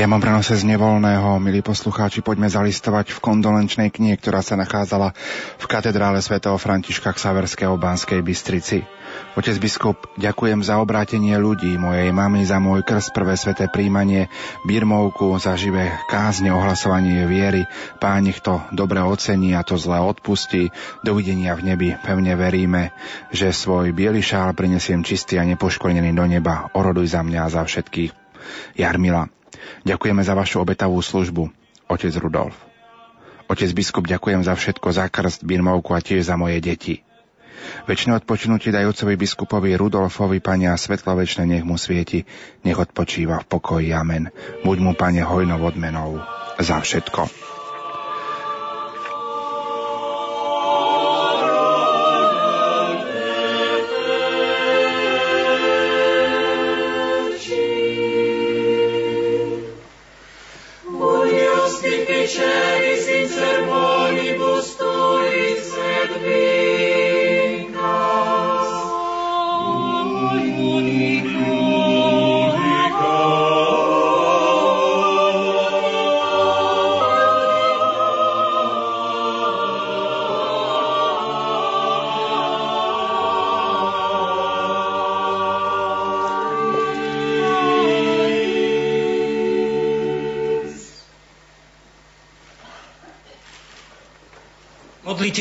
Priamom prenose z nevolného, milí poslucháči, poďme zalistovať v kondolenčnej knihe, ktorá sa nachádzala v katedrále svätého Františka Ksaverského Banskej Bystrici. Otec biskup, ďakujem za obrátenie ľudí, mojej mamy za môj krst, prvé sveté príjmanie, birmovku, za živé kázne, ohlasovanie viery. Pán nech to dobre ocení a to zlé odpustí. Dovidenia v nebi. Pevne veríme, že svoj biely šál prinesiem čistý a nepoškvrnený do neba. Oroduj za mňa a za všetkých. Jarmila, ďakujeme za vašu obetavú službu. Otec Rudolf. Otec biskup, ďakujem za všetko, za krst, birmovku a tiež za moje deti. Večné odpočinutie daj otcovi biskupovi Rudolfovi, Pane, a svetlo večné nech mu svieti, nech odpočíva v pokoji. Amen. Buď mu, Pane, hojnou odmenou za všetko.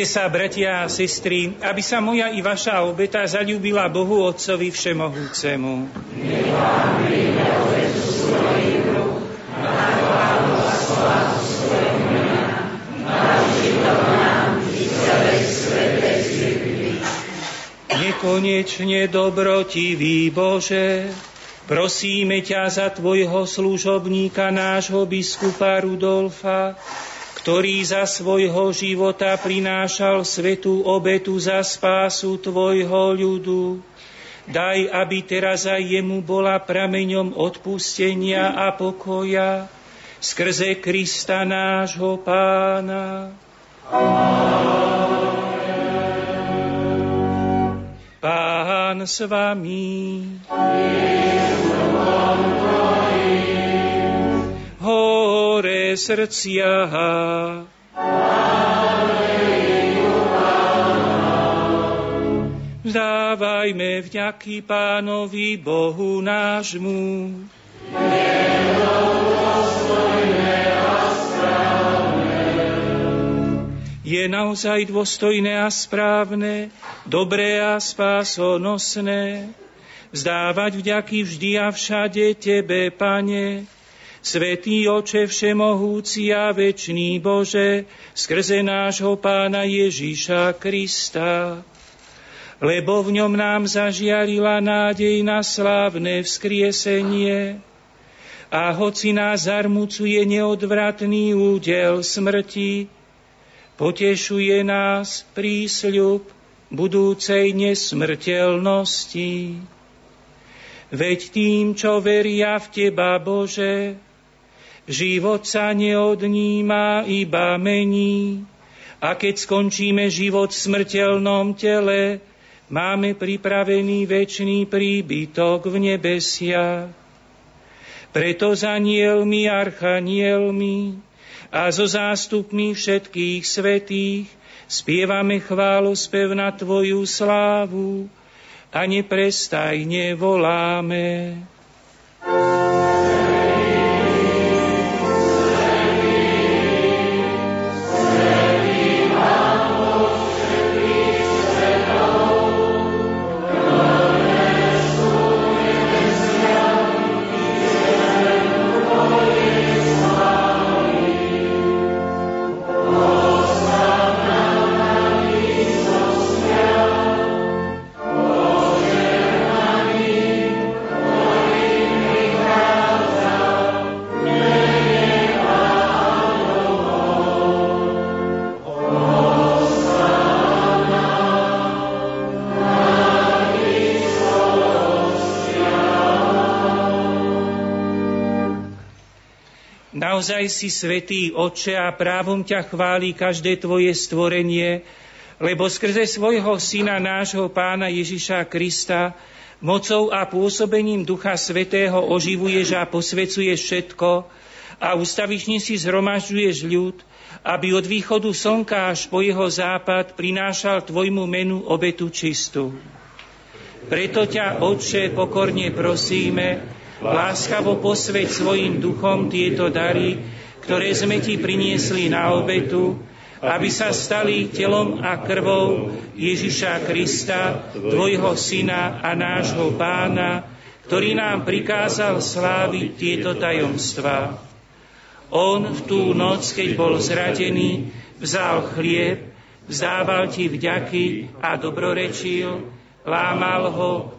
Sa, bratia a sestry, aby sa moja i vaša obeta zalúbila Bohu Otcovi Všemohúcemu. Nekonečne dobrotivý Bože, prosíme ťa za tvojho služobníka, nášho biskupa Rudolfa, ktorý za svojho života prinášal svetú obetu za spásu Tvojho ľudu. Daj, aby teraz aj jemu bola prameňom odpustenia a pokoja skrze Krista nášho pána. Pán s vami. hore srdcia. Vzdávajme vďaky Pánovi Bohu nášmu. Je naozaj dôstojné a správne, dobré a spásonosné, vzdávať vďaky vždy a všade Tebe, Pane, Svetý oče všemohúci a večný Bože, skrze nášho pána Ježíša Krista, lebo v ňom nám zažiarila nádej na slávne vzkriesenie, a hoci nás zarmucuje neodvratný údel smrti, potešuje nás prísľub budúcej nesmrteľnosti. Veď tým, čo veria v Teba, Bože, Život sa neodníma, iba mení. A keď skončíme život v smrteľnom tele, máme pripravený väčší príbytok v nebesia. Preto za nielmi, archanielmi a so zástupmi všetkých svetých spievame chválu spev na Tvoju slávu a neprestajne voláme. Naozaj si svetý Oče a právom ťa chváli každé tvoje stvorenie, lebo skrze svojho syna nášho pána Ježiša Krista mocou a pôsobením Ducha Svetého oživuješ a posvecuješ všetko a ustavične si zhromažďuješ ľud, aby od východu slnka až po jeho západ prinášal tvojmu menu obetu čistú. Preto ťa, Otče, pokorne prosíme, láskavo posveď svojim duchom tieto dary, ktoré sme ti priniesli na obetu, aby sa stali telom a krvou Ježiša Krista, tvojho syna a nášho pána, ktorý nám prikázal sláviť tieto tajomstvá. On v tú noc, keď bol zradený, vzal chlieb, vzdával ti vďaky a dobrorečil, lámal ho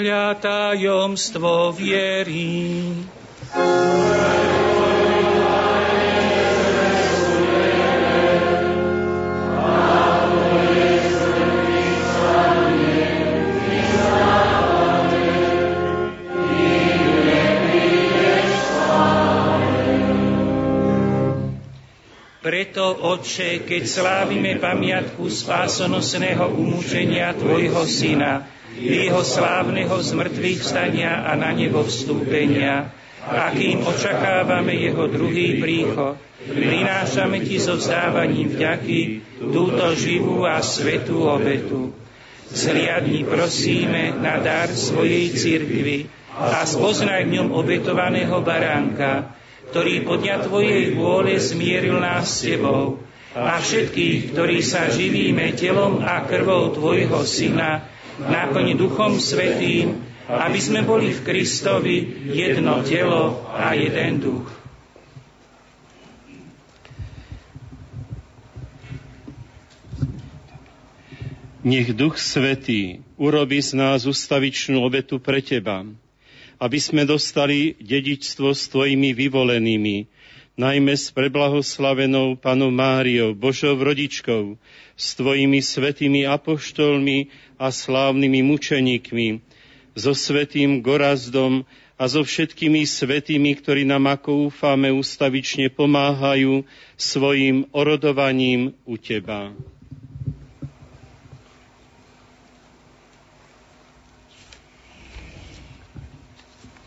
Hľa tajomstvo viery. Preto, Otče, keď slávime pamiatku spásonosného umúčenia Tvojho Syna, jeho slávneho zmrtvých vstania a na nebo vstúpenia, akým očakávame jeho druhý príchod. Prinášame ti so vzdávaním vďaky túto živú a svetú obetu. Zriadni prosíme na dar svojej cirkvi a spoznaj v ňom obetovaného baránka, ktorý podľa Tvojej vôle zmieril nás s Tebou a všetkých, ktorí sa živíme telom a krvou Tvojho Syna, náplň Duchom Svetým, aby sme boli v Kristovi jedno telo a jeden duch. Nech Duch Svetý urobí z nás ustavičnú obetu pre Teba, aby sme dostali dedičstvo s Tvojimi vyvolenými, najmä s preblahoslavenou Panou Máriou, Božou rodičkou, s Tvojimi svetými apoštolmi a slávnymi mučeníkmi, so svetým Gorazdom a so všetkými svetými, ktorí nám, ako úfame, ustavične pomáhajú svojim orodovaním u Teba.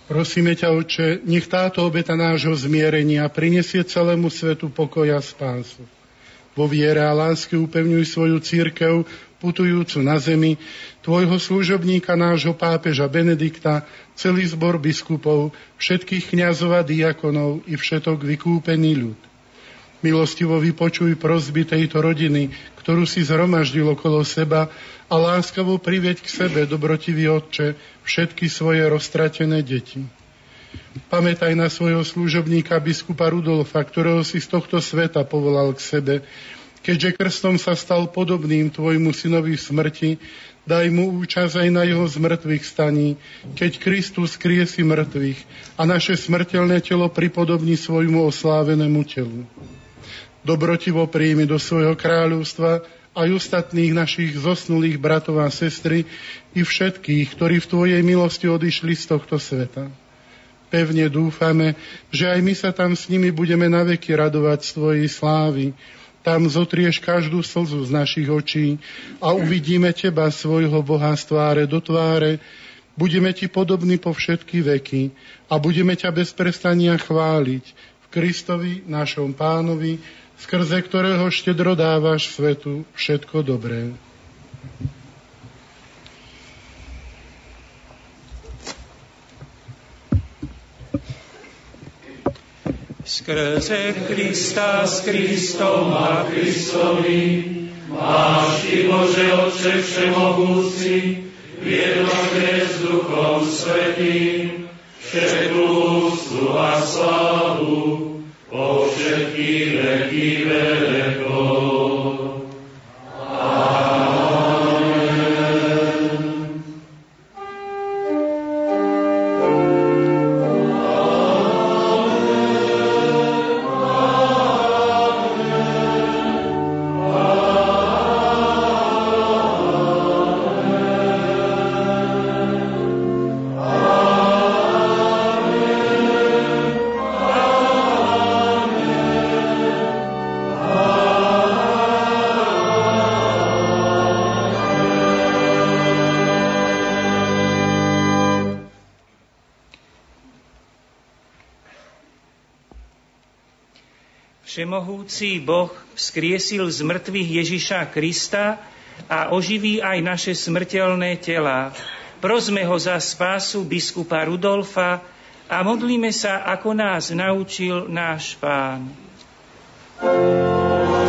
Prosíme ťa, Oče, nech táto obeta nášho zmierenia prinesie celému svetu pokoja a spásu. Vo viere a láske upevňuj svoju církev, putujúcu na zemi, tvojho služobníka, nášho pápeža Benedikta, celý zbor biskupov, všetkých kňazov a diakonov i všetok vykúpený ľud. Milostivo vypočuj prozby tejto rodiny, ktorú si zhromaždil okolo seba a láskavo privieť k sebe, dobrotivý Otče, všetky svoje roztratené deti. Pamätaj na svojho služobníka biskupa Rudolfa, ktorého si z tohto sveta povolal k sebe Keďže krstom sa stal podobným tvojmu synovi v smrti, daj mu účasť aj na jeho zmrtvých staní, keď Kristus kriesi mŕtvych a naše smrteľné telo pripodobní svojmu oslávenému telu. Dobrotivo príjmi do svojho kráľovstva aj ostatných našich zosnulých bratov a sestry i všetkých, ktorí v Tvojej milosti odišli z tohto sveta. Pevne dúfame, že aj my sa tam s nimi budeme naveky radovať z Tvojej slávy, tam zotrieš každú slzu z našich očí a uvidíme Teba, svojho Boha z tváre do tváre, budeme Ti podobní po všetky veky a budeme ťa bez prestania chváliť v Kristovi, našom pánovi, skrze ktorého štedro dávaš svetu všetko dobré. Skrze Krista s Kristom a Kristovi máš Ty, Bože Otče Všemohúci, v jednote s Duchom Svetým, všetkú úctu a slavu po všetky veky vekov. Všemohúci Boh vzkriesil z mŕtvych Ježiša Krista a oživí aj naše smrteľné tela. Prosme ho za spásu biskupa Rudolfa a modlíme sa, ako nás naučil náš pán. thank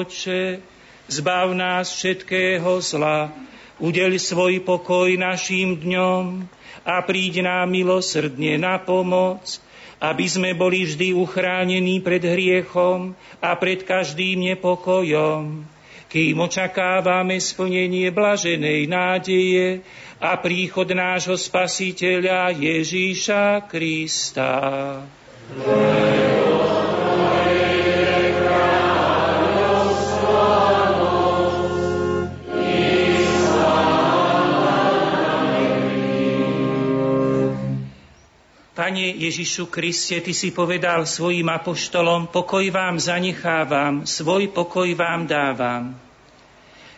Oče, zbav nás všetkého zla, udel svoj pokoj našim dňom a príď nám milosrdne na pomoc, aby sme boli vždy uchránení pred hriechom a pred každým nepokojom, kým očakávame splnenie blaženej nádeje a príchod nášho Spasiteľa Ježíša Krista. Amen. Pane Ježišu Kriste, Ty si povedal svojim apoštolom, pokoj vám zanechávam, svoj pokoj vám dávam.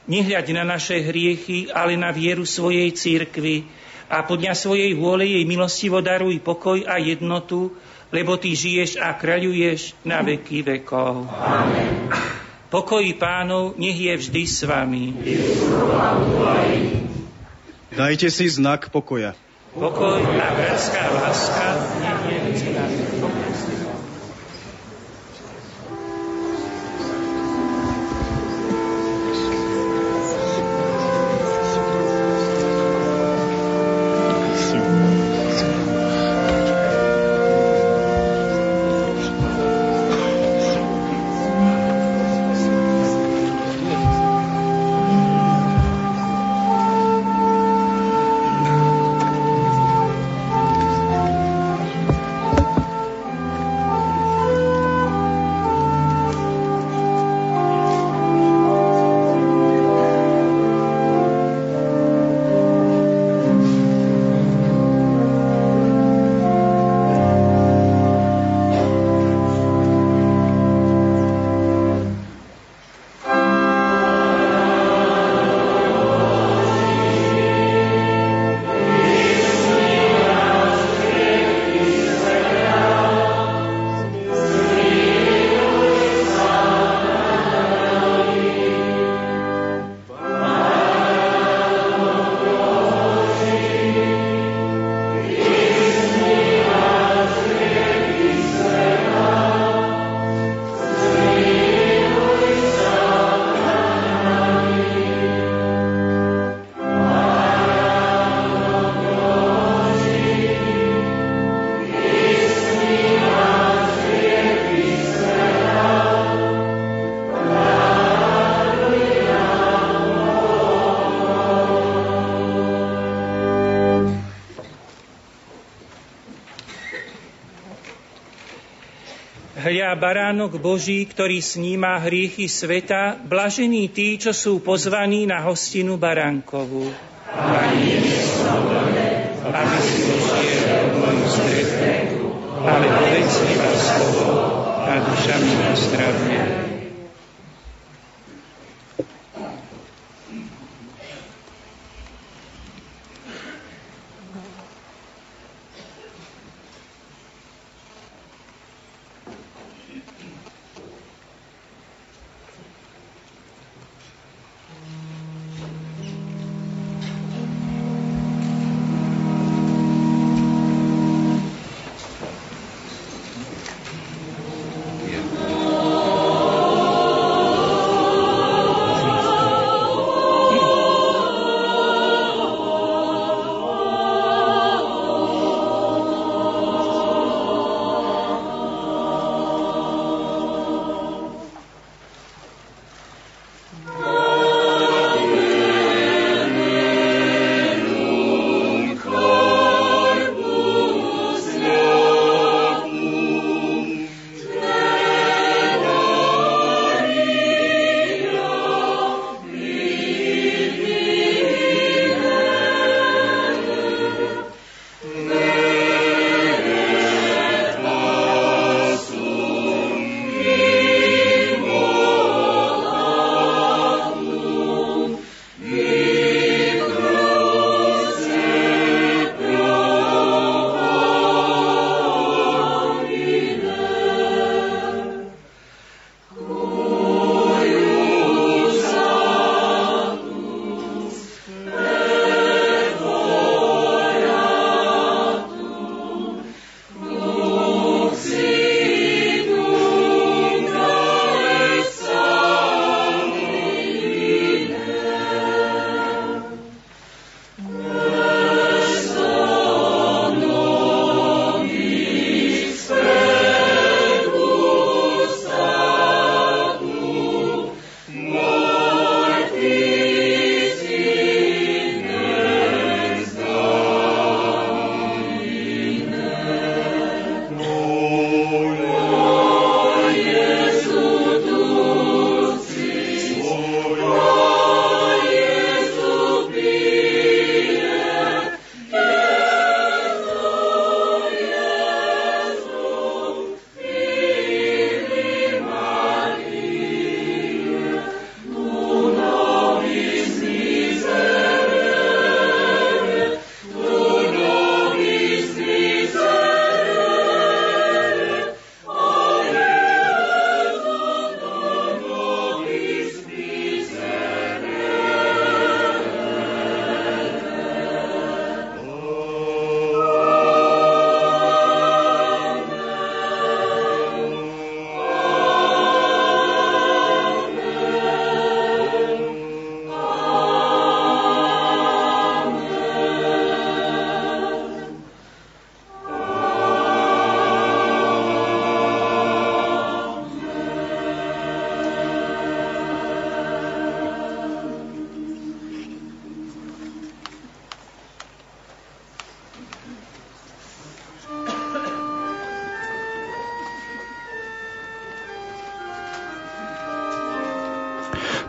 Nehľaď na naše hriechy, ale na vieru svojej církvy a podľa svojej vôle jej milostivo daruj pokoj a jednotu, lebo Ty žiješ a kráľuješ na veky vekov. Amen. Pokoj pánov nech je vždy s vami. Dajte si znak pokoja. Pokoj a bratská láska nech je medzi nami. Hľa baránok Boží, ktorý sníma hriechy sveta, blažení tí, čo sú pozvaní na hostinu baránkovú. Pani, aby si došiel moju strechu, ale povedz iba slovo a duša mi nazdravie.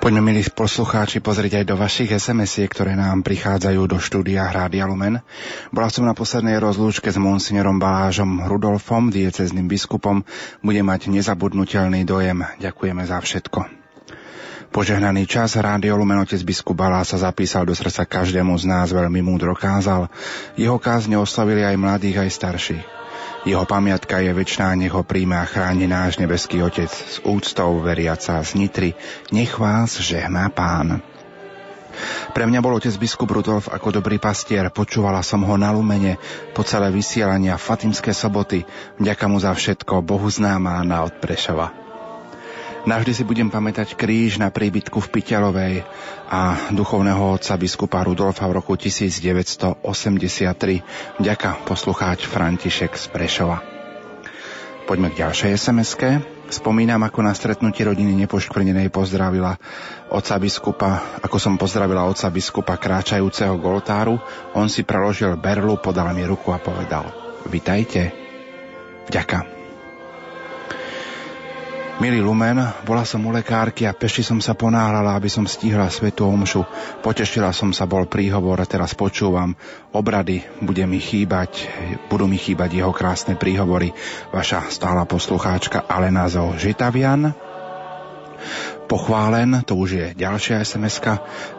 Poďme, milí poslucháči, pozrieť aj do vašich sms ktoré nám prichádzajú do štúdia Rádia Lumen. Bola som na poslednej rozlúčke s monsignorom Balážom Rudolfom, diecezným biskupom. Bude mať nezabudnutelný dojem. Ďakujeme za všetko. Požehnaný čas Rádio Lumen otec biskup Balá sa zapísal do srdca každému z nás veľmi múdro kázal. Jeho kázne oslavili aj mladých, aj starších. Jeho pamiatka je väčšiná, nech ho príjme a chráni náš nebeský Otec s úctou veriaca z Nitry. Nech vás žehná Pán. Pre mňa bol otec biskup Rudolf ako dobrý pastier, počúvala som ho na lumene po celé vysielania Fatimské soboty. Vďaka mu za všetko, Bohu známa na od Prešova. Navždy si budem pamätať kríž na príbytku v Piteľovej a duchovného otca biskupa Rudolfa v roku 1983. Ďaka poslucháč František z Prešova. Poďme k ďalšej sms -ke. Spomínam, ako na stretnutí rodiny nepoškvrnenej pozdravila oca biskupa, ako som pozdravila oca biskupa kráčajúceho k. On si preložil berlu, podal mi ruku a povedal Vitajte. Ďakujem. Milý Lumen, bola som u lekárky a peši som sa ponáhľala, aby som stihla svetu omšu. Potešila som sa, bol príhovor a teraz počúvam obrady, bude mi chýbať, budú mi chýbať jeho krásne príhovory. Vaša stála poslucháčka Alena zo Žitavian. Pochválen, to už je ďalšia sms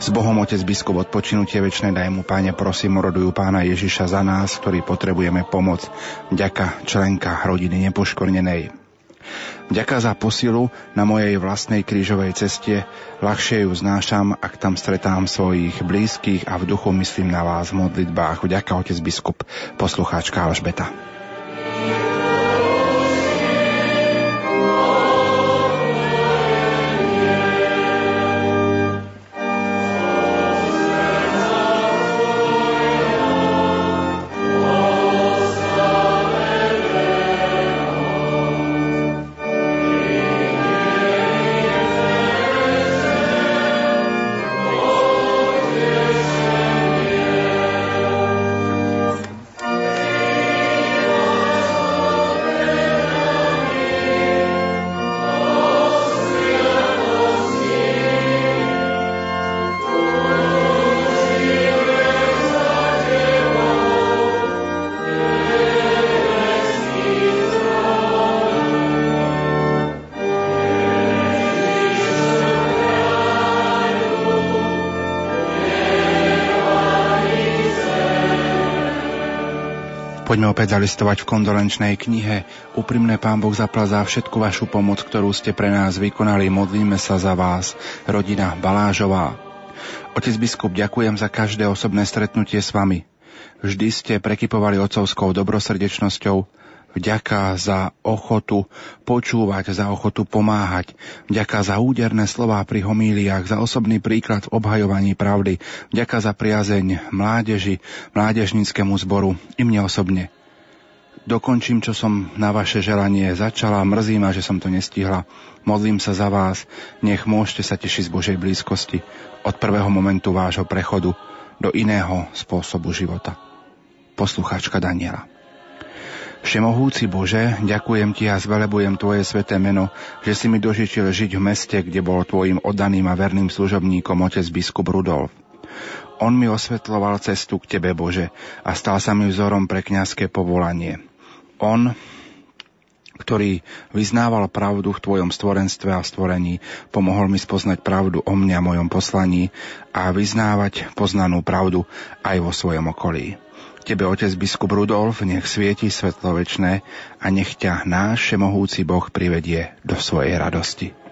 S Bohom Otec biskup odpočinutie večné daj mu, Páne, prosím, rodujú Pána Ježiša za nás, ktorí potrebujeme pomoc. Ďaka členka rodiny nepoškornenej. Ďaká za posilu na mojej vlastnej krížovej ceste. Ľahšie ju znášam, ak tam stretám svojich blízkych a v duchu myslím na vás v modlitbách. Ďaká otec biskup, poslucháčka Alžbeta. Poďme opäť zalistovať v kondolenčnej knihe. Úprimné Pán Boh zapla za všetku vašu pomoc, ktorú ste pre nás vykonali. Modlíme sa za vás, rodina Balážová. Otec biskup, ďakujem za každé osobné stretnutie s vami. Vždy ste prekypovali otcovskou dobrosrdečnosťou, Vďaka za ochotu počúvať, za ochotu pomáhať. Vďaka za úderné slová pri homíliách, za osobný príklad v obhajovaní pravdy. Vďaka za priazeň mládeži, mládežníckému zboru i mne osobne. Dokončím, čo som na vaše želanie začala. Mrzí ma, že som to nestihla. Modlím sa za vás. Nech môžete sa tešiť z Božej blízkosti od prvého momentu vášho prechodu do iného spôsobu života. Poslucháčka Daniela. Všemohúci Bože, ďakujem Ti a zvelebujem Tvoje sveté meno, že si mi dožičil žiť v meste, kde bol Tvojim oddaným a verným služobníkom otec biskup Rudolf. On mi osvetloval cestu k Tebe, Bože, a stal sa mi vzorom pre kňazské povolanie. On, ktorý vyznával pravdu v Tvojom stvorenstve a stvorení, pomohol mi spoznať pravdu o mne a mojom poslaní a vyznávať poznanú pravdu aj vo svojom okolí. Tebe, otec biskup Rudolf, nech svieti svetlo večné a nech ťa náš všemohúci Boh privedie do svojej radosti.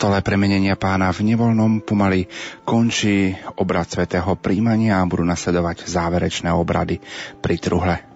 Kostole premenenia pána v nevoľnom pomaly končí obrad svätého príjmania a budú nasledovať záverečné obrady pri truhle.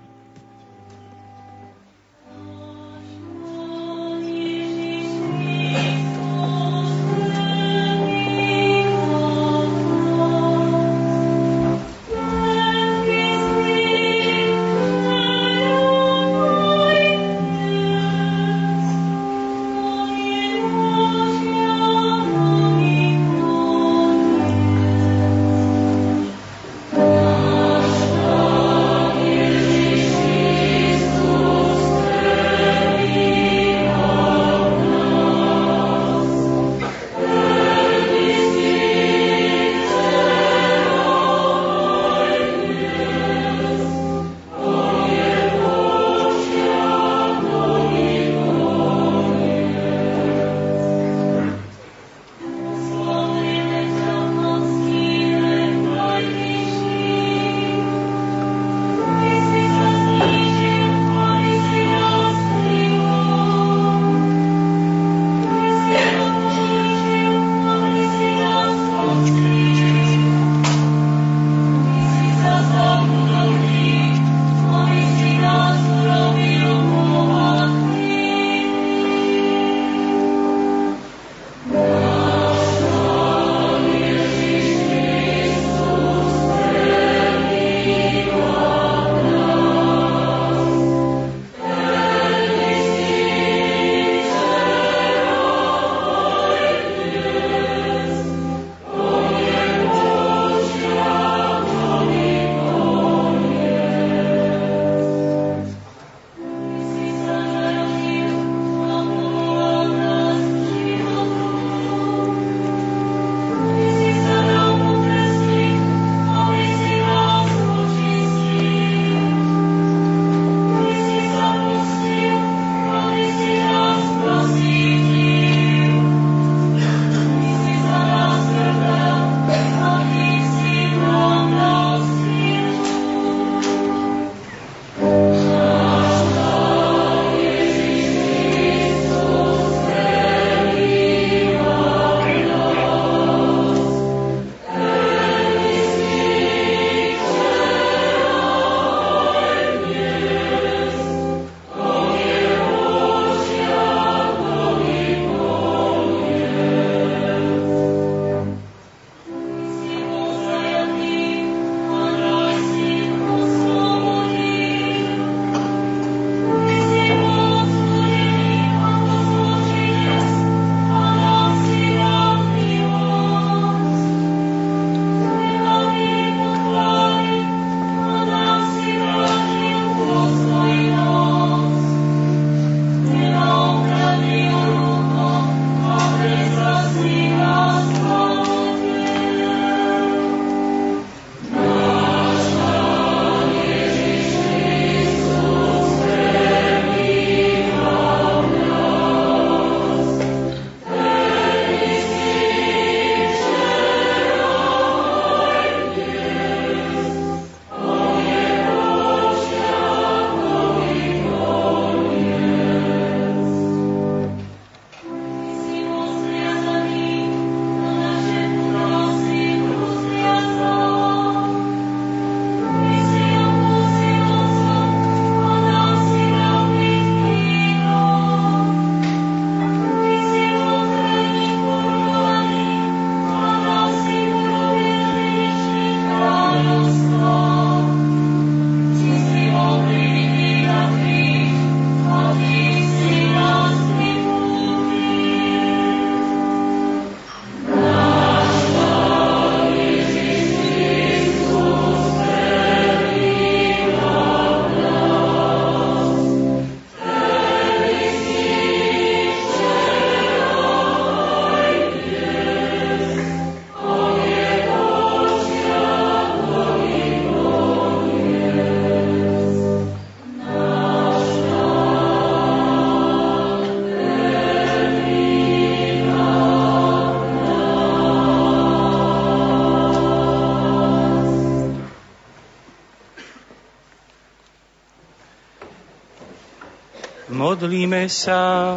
Modlíme sa.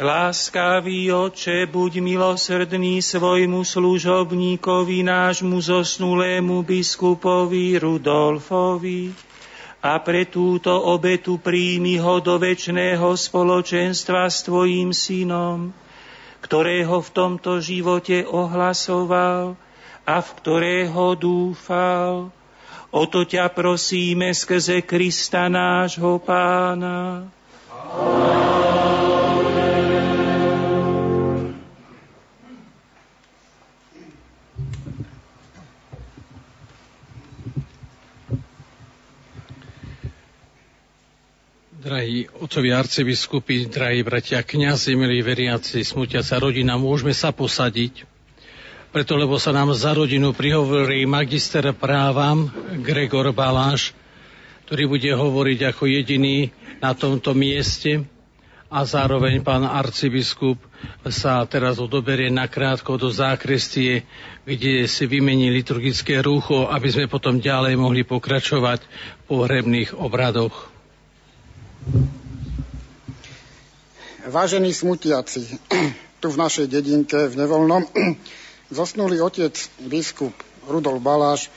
Láskavý oče, buď milosrdný svojmu služobníkovi, nášmu zosnulému biskupovi Rudolfovi a pre túto obetu príjmi ho do väčšného spoločenstva s tvojim synom, ktorého v tomto živote ohlasoval a v ktorého dúfal. O to ťa prosíme skrze Krista nášho pána. Amen. Drahí otcovi arcibiskupy, drahí bratia kňazi, milí veriaci, smutiaca rodina, môžeme sa posadiť, preto lebo sa nám za rodinu prihovorí magister práva Gregor Baláš, ktorý bude hovoriť ako jediný na tomto mieste a zároveň pán arcibiskup sa teraz odoberie nakrátko do zákrestie, kde si vymení liturgické rúcho, aby sme potom ďalej mohli pokračovať v pohrebných obradoch. Vážení smutiaci, tu v našej dedinke v Nevolnom zosnulý otec biskup Rudolf Baláš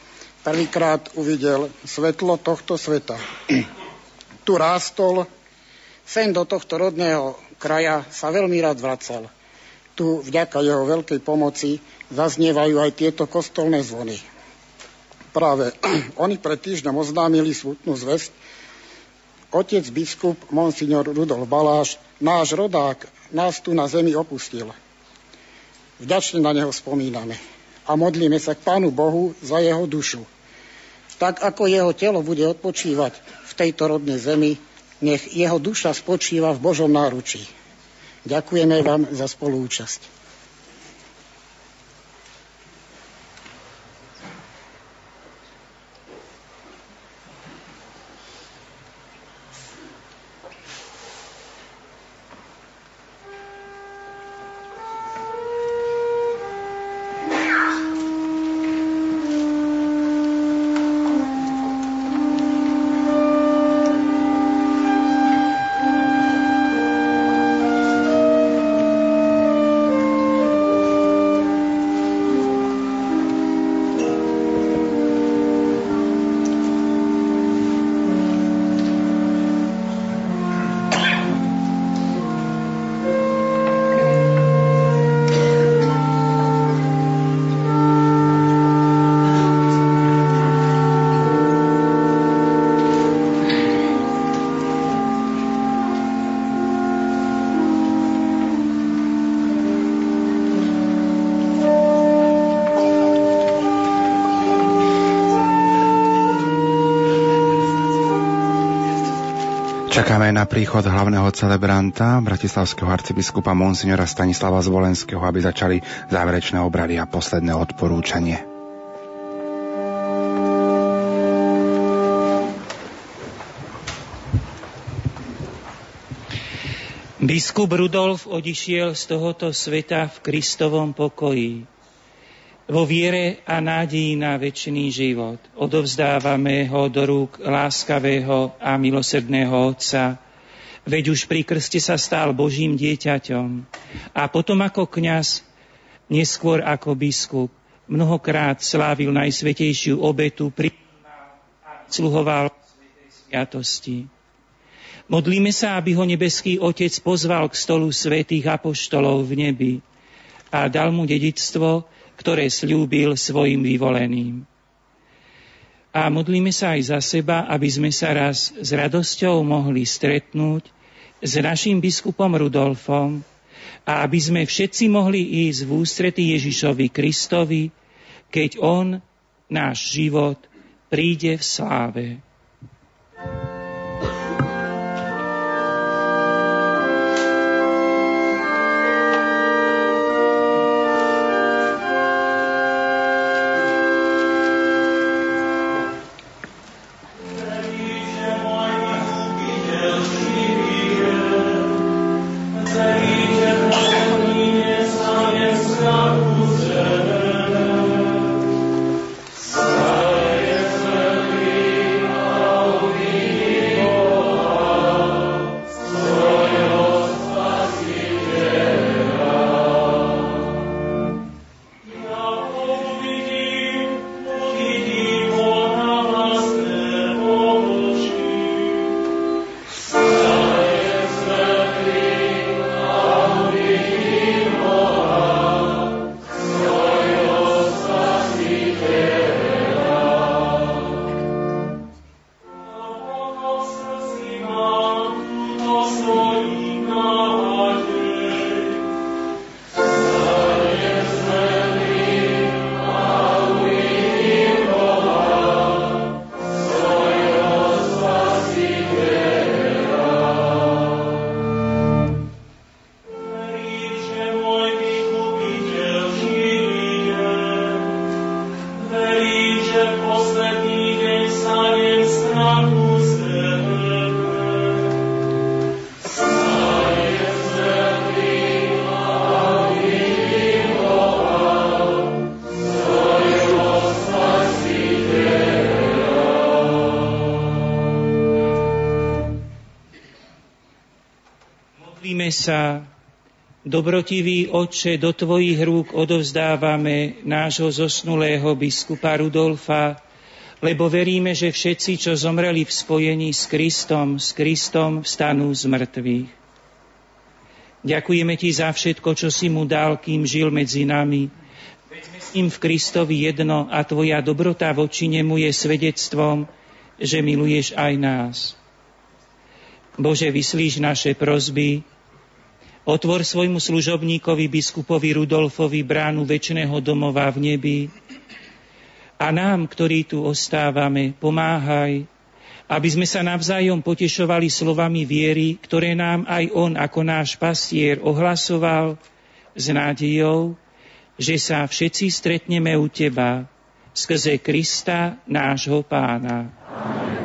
prvýkrát uvidel svetlo tohto sveta. Tu rástol, sen do tohto rodného kraja sa veľmi rád vracal. Tu vďaka jeho veľkej pomoci zaznievajú aj tieto kostolné zvony. Práve oni pred týždňom oznámili smutnú zväzť, Otec biskup Monsignor Rudolf Baláš, náš rodák, nás tu na zemi opustil. Vďačne na neho spomíname a modlíme sa k Pánu Bohu za jeho dušu. Tak ako jeho telo bude odpočívať v tejto rodnej zemi, nech jeho duša spočíva v Božom náručí. Ďakujeme vám za spolúčasť. Príchod hlavného celebranta, bratislavského arcibiskupa Monsignora Stanislava Zvolenského, aby začali záverečné obrady a posledné odporúčanie. Biskup Rudolf odišiel z tohoto sveta v Kristovom pokoji vo viere a nádeji na väčší život. Odovzdávame ho do rúk láskavého a milosrdného Otca, veď už pri krste sa stal Božím dieťaťom. A potom ako kňaz, neskôr ako biskup, mnohokrát slávil Najsvetejšiu obetu, prijímal a sluhoval sviatosti. Modlíme sa, aby ho nebeský Otec pozval k stolu svätých apoštolov v nebi a dal mu dedictvo, ktoré slúbil svojim vyvoleným. A modlíme sa aj za seba, aby sme sa raz s radosťou mohli stretnúť s našim biskupom Rudolfom a aby sme všetci mohli ísť v ústrety Ježišovi Kristovi, keď On, náš život, príde v sláve. Dobrotivý Otče, do Tvojich rúk odovzdávame nášho zosnulého biskupa Rudolfa, lebo veríme, že všetci, čo zomreli v spojení s Kristom, s Kristom vstanú z mŕtvych. Ďakujeme Ti za všetko, čo si mu dal, kým žil medzi nami. Veď sme s ním v Kristovi jedno a Tvoja dobrota voči nemu je svedectvom, že miluješ aj nás. Bože, vyslíš naše prozby, otvor svojmu služobníkovi biskupovi Rudolfovi bránu väčšného domova v nebi, a nám, ktorí tu ostávame, pomáhaj, aby sme sa navzájom potešovali slovami viery, ktoré nám aj On ako náš pastier ohlasoval s nádejou, že sa všetci stretneme u Teba skrze Krista, nášho Pána. Amen.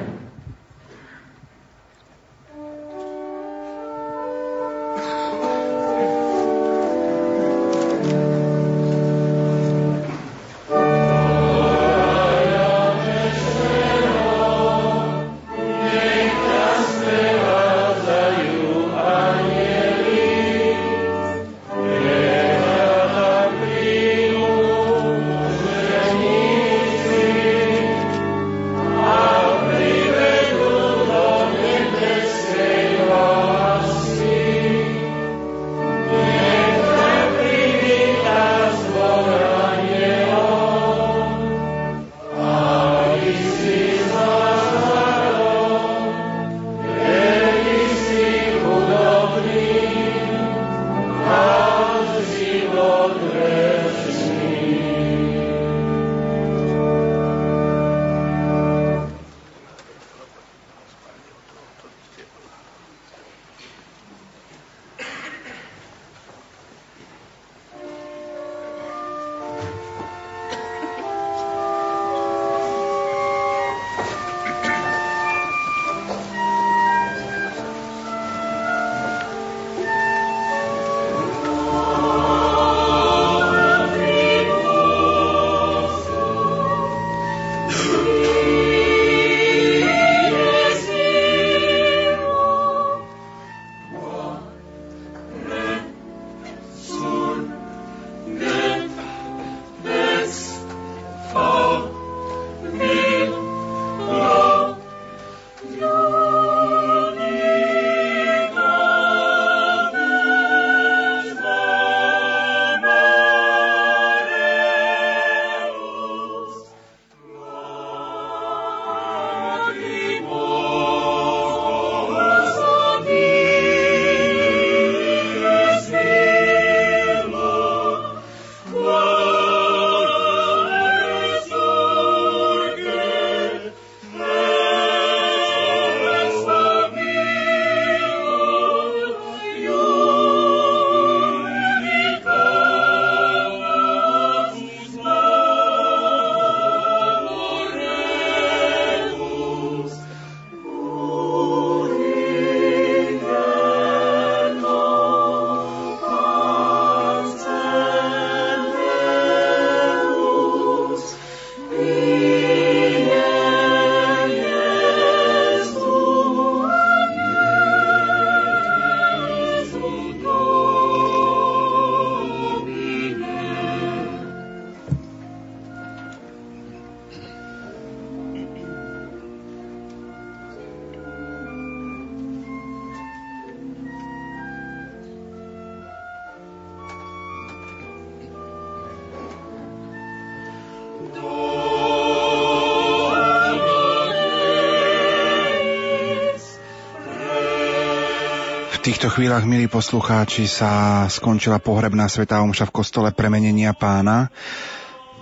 Týchto chvíľach, milí poslucháči, sa skončila pohrebná svetá omša v kostole premenenia pána.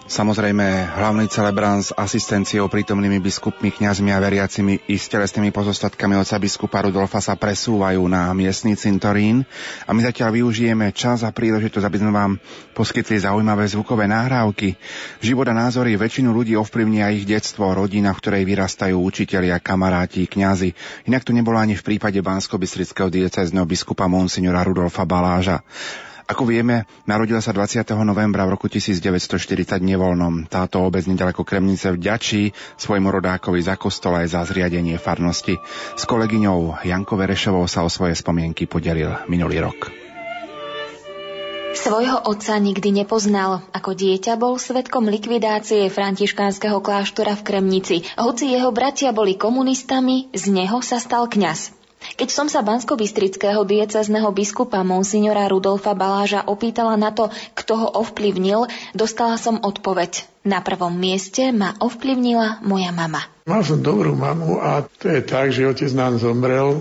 Samozrejme, hlavný celebrant s asistenciou prítomnými biskupmi, kňazmi a veriacimi i s telesnými pozostatkami oca biskupa Rudolfa sa presúvajú na miestny cintorín a my zatiaľ využijeme čas a príležitosť, aby sme vám poskytli zaujímavé zvukové nahrávky. Život a názory väčšinu ľudí ovplyvnia ich detstvo, rodina, v ktorej vyrastajú učitelia, kamaráti, kňazi. Inak to nebolo ani v prípade bansko-bystrického diecezneho biskupa monsignora Rudolfa Baláža. Ako vieme, narodila sa 20. novembra v roku 1940 nevoľnom. Táto obec nedaleko Kremnice vďačí svojmu rodákovi za kostol aj za zriadenie farnosti. S kolegyňou Janko Verešovou sa o svoje spomienky podelil minulý rok. Svojho otca nikdy nepoznal. Ako dieťa bol svetkom likvidácie františkánskeho kláštora v Kremnici. Hoci jeho bratia boli komunistami, z neho sa stal kňaz. Keď som sa bansko-bystrického diecezneho biskupa monsignora Rudolfa Baláža opýtala na to, kto ho ovplyvnil, dostala som odpoveď. Na prvom mieste ma ovplyvnila moja mama. Mal som dobrú mamu a to je tak, že otec nám zomrel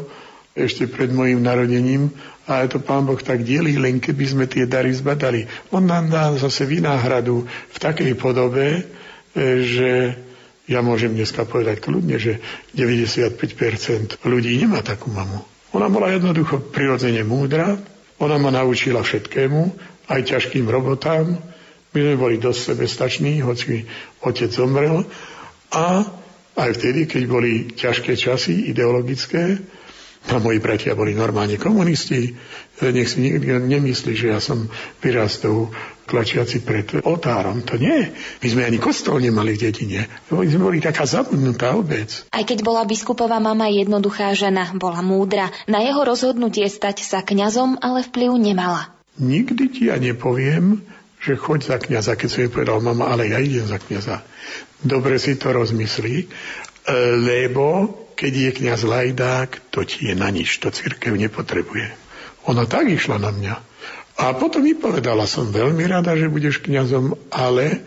ešte pred mojim narodením a to pán Boh tak dielí, len keby sme tie dary zbadali. On nám dá zase vynáhradu v takej podobe, e, že ja môžem dneska povedať kľudne, že 95% ľudí nemá takú mamu. Ona bola jednoducho prirodzene múdra, ona ma naučila všetkému, aj ťažkým robotám. My sme boli dosť sebestační, hoci otec zomrel. A aj vtedy, keď boli ťažké časy ideologické, a moji bratia boli normálne komunisti. Nech si nikto nemyslí, že ja som vyrastol klačiaci pred oltárom. To nie. My sme ani kostol nemali v dedine. My sme boli taká zabudnutá obec. Aj keď bola biskupová mama jednoduchá žena, bola múdra. Na jeho rozhodnutie stať sa kňazom, ale vplyv nemala. Nikdy ti ja nepoviem, že choď za kňaza, keď som jej povedal, mama, ale ja idem za kňaza. Dobre si to rozmyslí, lebo keď je kniaz lajdák, to ti je na nič, to církev nepotrebuje. Ona tak išla na mňa. A potom mi povedala, som veľmi rada, že budeš kňazom, ale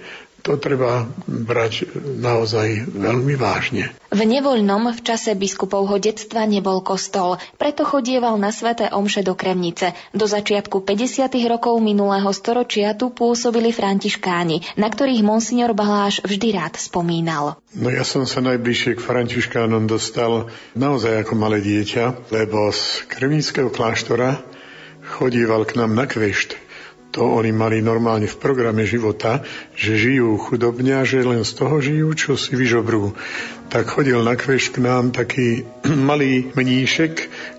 to treba brať naozaj veľmi vážne. V nevoľnom v čase biskupovho detstva nebol kostol, preto chodieval na sveté omše do Kremnice. Do začiatku 50. rokov minulého storočia tu pôsobili františkáni, na ktorých monsignor Baláš vždy rád spomínal. No ja som sa najbližšie k františkánom dostal naozaj ako malé dieťa, lebo z kremnického kláštora chodíval k nám na kvešt to oni mali normálne v programe života, že žijú chudobne a že len z toho žijú, čo si vyžobrú. Tak chodil na kveš k nám taký malý mníšek,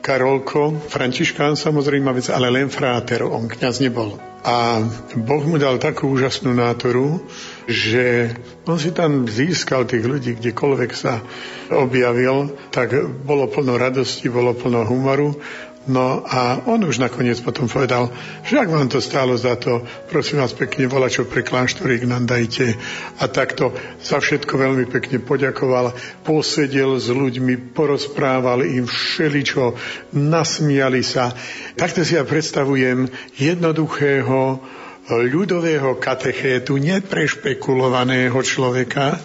Karolko, františkán samozrejme, ale len fráter, on kňaz nebol. A Boh mu dal takú úžasnú nátoru, že on si tam získal tých ľudí, kdekoľvek sa objavil, tak bolo plno radosti, bolo plno humoru No a on už nakoniec potom povedal, že ak vám to stálo za to, prosím vás pekne, volá čo pre kláštorík nám dajte. A takto za všetko veľmi pekne poďakoval, posedel s ľuďmi, porozprával im všeličo, nasmiali sa. Takto si ja predstavujem jednoduchého ľudového katechétu, neprešpekulovaného človeka,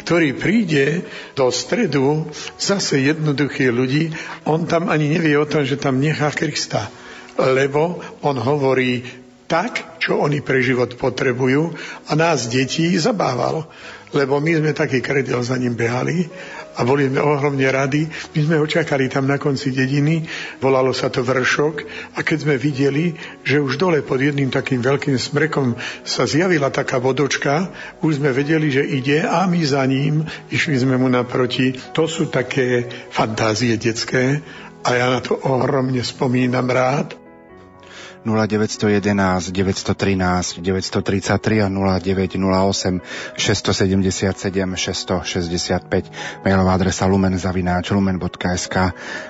ktorý príde do stredu zase jednoduchých ľudí, on tam ani nevie o tom, že tam nechá Krista. Lebo on hovorí tak, čo oni pre život potrebujú a nás detí zabával. Lebo my sme taký kredel za ním behali a boli sme ohromne radi. My sme ho čakali tam na konci dediny, volalo sa to Vršok a keď sme videli, že už dole pod jedným takým veľkým smrekom sa zjavila taká vodočka, už sme vedeli, že ide a my za ním išli sme mu naproti. To sú také fantázie detské a ja na to ohromne spomínam rád. 0911 913 933 a 0908 677 665 mailová adresa lumenzavináč lumen.sk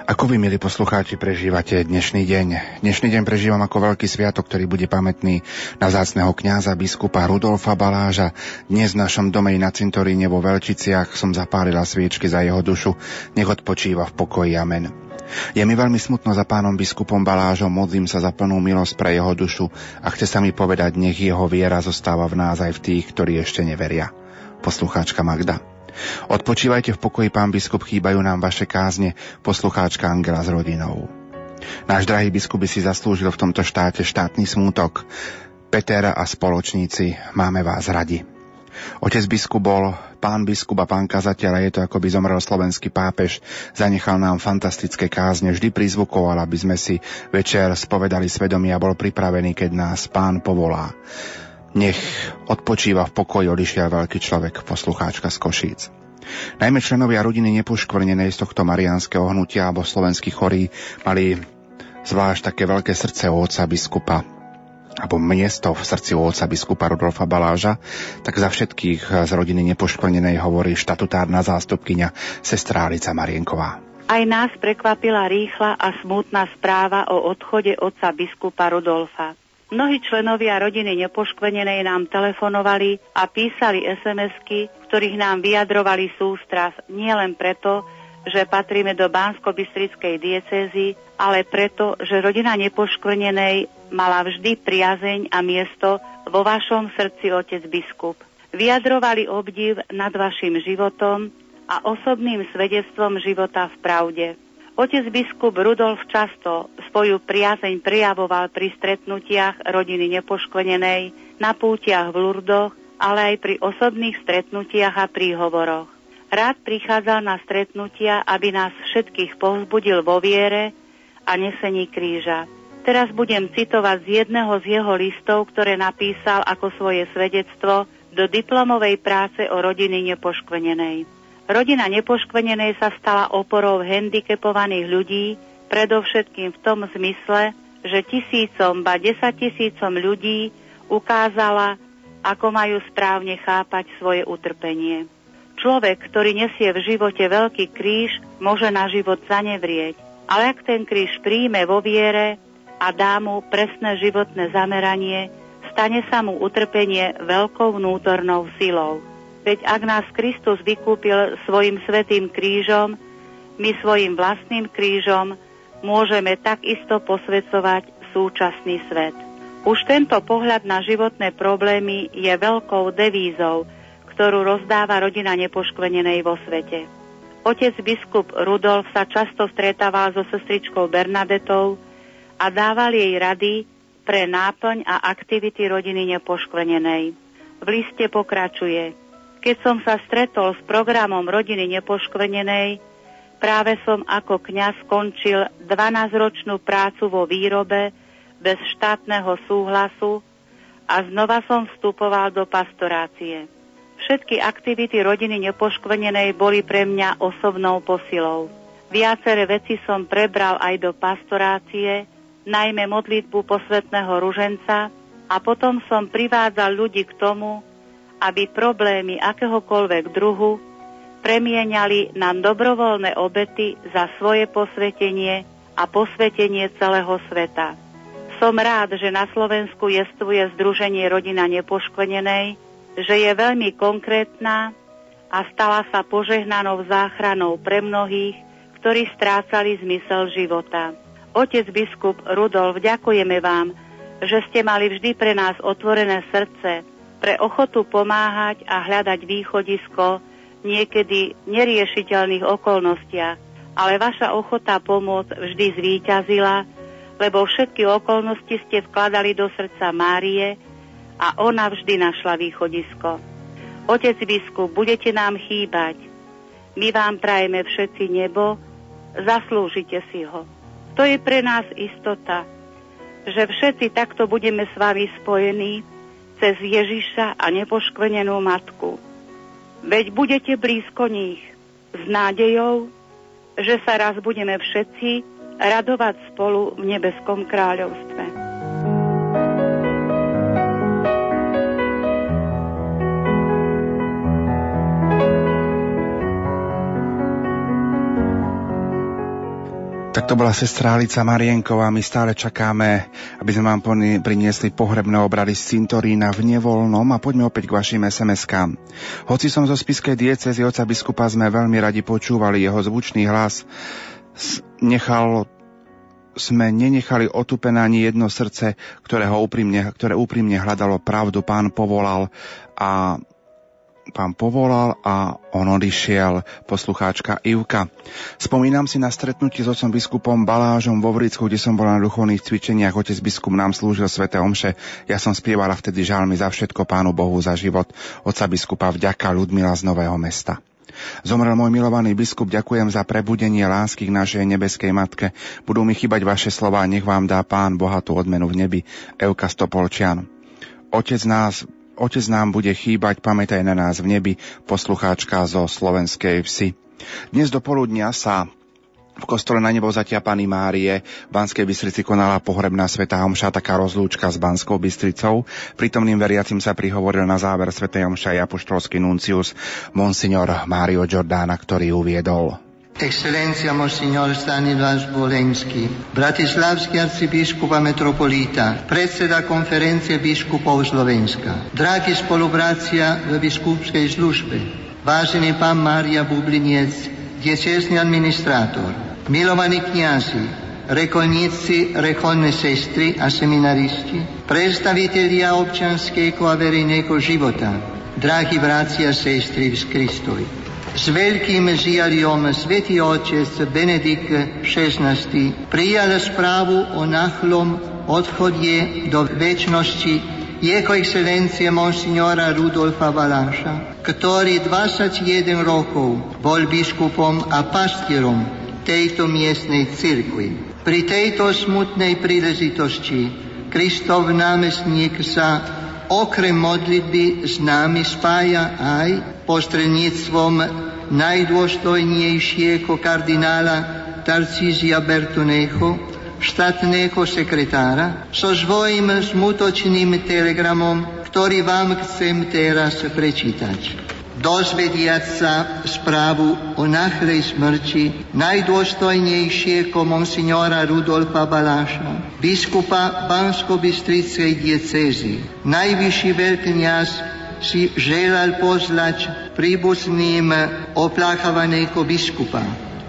Ako vy, milí poslucháči, prežívate dnešný deň? Dnešný deň prežívam ako veľký sviatok, ktorý bude pamätný na zácného kňaza biskupa Rudolfa Baláža. Dnes v našom dome na cintoríne vo Veľčiciach som zapálila sviečky za jeho dušu. Nech odpočíva v pokoji. Amen. Je mi veľmi smutno za pánom biskupom Balážom, modlím sa za plnú milosť pre jeho dušu a chce sa mi povedať, nech jeho viera zostáva v nás aj v tých, ktorí ešte neveria. Poslucháčka Magda. Odpočívajte v pokoji, pán biskup, chýbajú nám vaše kázne, poslucháčka Angela s rodinou. Náš drahý biskup by si zaslúžil v tomto štáte štátny smútok. Peter a spoločníci, máme vás radi. Otec biskup bol pán biskup a pán kazateľ a je to ako by zomrel slovenský pápež. Zanechal nám fantastické kázne, vždy prizvukoval, aby sme si večer spovedali svedomie a bol pripravený, keď nás pán povolá. Nech odpočíva v pokoji odišiel veľký človek, poslucháčka z Košíc. Najmä členovia rodiny nepoškvrnenej z tohto mariánskeho hnutia alebo slovenských chorí mali zvlášť také veľké srdce o otca biskupa alebo miesto v srdci otca biskupa Rudolfa Baláža, tak za všetkých z rodiny nepoškvrnenej hovorí štatutárna zástupkyňa sestra Alica Marienková. Aj nás prekvapila rýchla a smutná správa o odchode otca biskupa Rudolfa. Mnohí členovia rodiny nepoškvenenej nám telefonovali a písali SMS-ky, ktorých nám vyjadrovali sústras nielen preto, že patríme do Bansko-Bystrickej diecézy, ale preto, že rodina nepoškvrnenej mala vždy priazeň a miesto vo vašom srdci, otec biskup. Vyjadrovali obdiv nad vašim životom a osobným svedectvom života v pravde. Otec biskup Rudolf často svoju priazeň prijavoval pri stretnutiach rodiny nepoškvenenej, na pútiach v Lurdoch, ale aj pri osobných stretnutiach a príhovoroch. Rád prichádzal na stretnutia, aby nás všetkých povzbudil vo viere a nesení kríža. Teraz budem citovať z jedného z jeho listov, ktoré napísal ako svoje svedectvo do diplomovej práce o rodiny nepoškvenenej. Rodina nepoškvenenej sa stala oporou handicapovaných ľudí, predovšetkým v tom zmysle, že tisícom, ba desaťtisícom ľudí ukázala, ako majú správne chápať svoje utrpenie. Človek, ktorý nesie v živote veľký kríž, môže na život zanevrieť, ale ak ten kríž príjme vo viere a dá mu presné životné zameranie, stane sa mu utrpenie veľkou vnútornou silou. Veď ak nás Kristus vykúpil svojim svetým krížom, my svojim vlastným krížom môžeme takisto posvedcovať súčasný svet. Už tento pohľad na životné problémy je veľkou devízou, ktorú rozdáva rodina nepoškvenenej vo svete. Otec biskup Rudolf sa často stretával so sestričkou Bernadetou a dával jej rady pre náplň a aktivity rodiny nepoškvenenej. V liste pokračuje – keď som sa stretol s programom rodiny nepoškvenenej, práve som ako kňaz skončil 12-ročnú prácu vo výrobe bez štátneho súhlasu a znova som vstupoval do pastorácie. Všetky aktivity rodiny nepoškvenenej boli pre mňa osobnou posilou. Viaceré veci som prebral aj do pastorácie, najmä modlitbu posvetného ruženca a potom som privádzal ľudí k tomu, aby problémy akéhokoľvek druhu premieniali na dobrovoľné obety za svoje posvetenie a posvetenie celého sveta. Som rád, že na Slovensku jestvuje Združenie Rodina nepoškvenenej, že je veľmi konkrétna a stala sa požehnanou záchranou pre mnohých, ktorí strácali zmysel života. Otec biskup Rudolf, ďakujeme vám, že ste mali vždy pre nás otvorené srdce, pre ochotu pomáhať a hľadať východisko niekedy neriešiteľných okolnostiach, ale vaša ochota pomôcť vždy zvíťazila, lebo všetky okolnosti ste vkladali do srdca Márie a ona vždy našla východisko. Otec biskup, budete nám chýbať. My vám prajeme všetci nebo, zaslúžite si ho. To je pre nás istota, že všetci takto budeme s vami spojení, cez Ježiša a nepoškvenenú matku. Veď budete blízko nich s nádejou, že sa raz budeme všetci radovať spolu v nebeskom kráľovstve. Tak to bola sestra Alica Marienková. My stále čakáme, aby sme vám priniesli pohrebné obrady z cintorína v Nevolnom a poďme opäť k vašim SMS-kám. Hoci som zo spiskej diecezy oca biskupa sme veľmi radi počúvali jeho zvučný hlas, nechal sme nenechali otupené ani jedno srdce, ktoré, ho úprimne, ktoré úprimne hľadalo pravdu. Pán povolal a pán povolal a on odišiel, poslucháčka Ivka. Spomínam si na stretnutie s otcom biskupom Balážom vo Vricku, kde som bol na duchovných cvičeniach. Otec biskup nám slúžil svete omše. Ja som spievala vtedy žalmy za všetko pánu Bohu za život. Otca biskupa vďaka Ľudmila z Nového mesta. Zomrel môj milovaný biskup, ďakujem za prebudenie lásky k našej nebeskej matke. Budú mi chýbať vaše slova, nech vám dá pán bohatú odmenu v nebi. Euka Stopolčian. Otec nás Otec nám bude chýbať, pamätaj na nás v nebi, poslucháčka zo slovenskej vsi. Dnes do poludnia sa v kostole na nebo zatia Pany Márie v Banskej Bystrici konala pohrebná svetá omša, taká rozlúčka s Banskou Bystricou. Prítomným veriacim sa prihovoril na záver svetej omša aj apoštolský nuncius Monsignor Mario Giordana, ktorý uviedol. Excelencja Monsignor Stanislav Volensky, Bratislavský arcibiskup a metropolita, predseda konferencie biskupov Slovenska, dragi spoluprácia v biskupskej službe, vážený pán Mária Bubliniec, diecezný administrátor, milovaní kniazy, rekolníci, rekolné sestry a seminaristi, predstavitelia občanského a verejného života, drahí bratia a sestry v Kristovi. S veľkým žiariom Svetý Otec Benedikt XVI prijal správu o náchlom odchodie do väčšnosti jeho excelencie monsignora Rudolfa Valáša, ktorý 21 rokov bol biskupom a pastierom tejto miestnej cirkvi. Pri tejto smutnej príležitosti Kristov námestník sa okrem modlitby s nami spája aj postredníctvom najdôstojnejšieho kardinála Tarcízia Bertoneho, štátneho sekretára, so svojím smutočným telegramom, ktorý vám chcem teraz prečítať dozvediať sa správu o náhlej smrti najdôstojnejšieho monsignora Rudolfa Baláša, biskupa Bansko-Bystrickej diecézy. Najvyšší veľkňaz si želal pozlať príbuzným opláchavaného biskupa,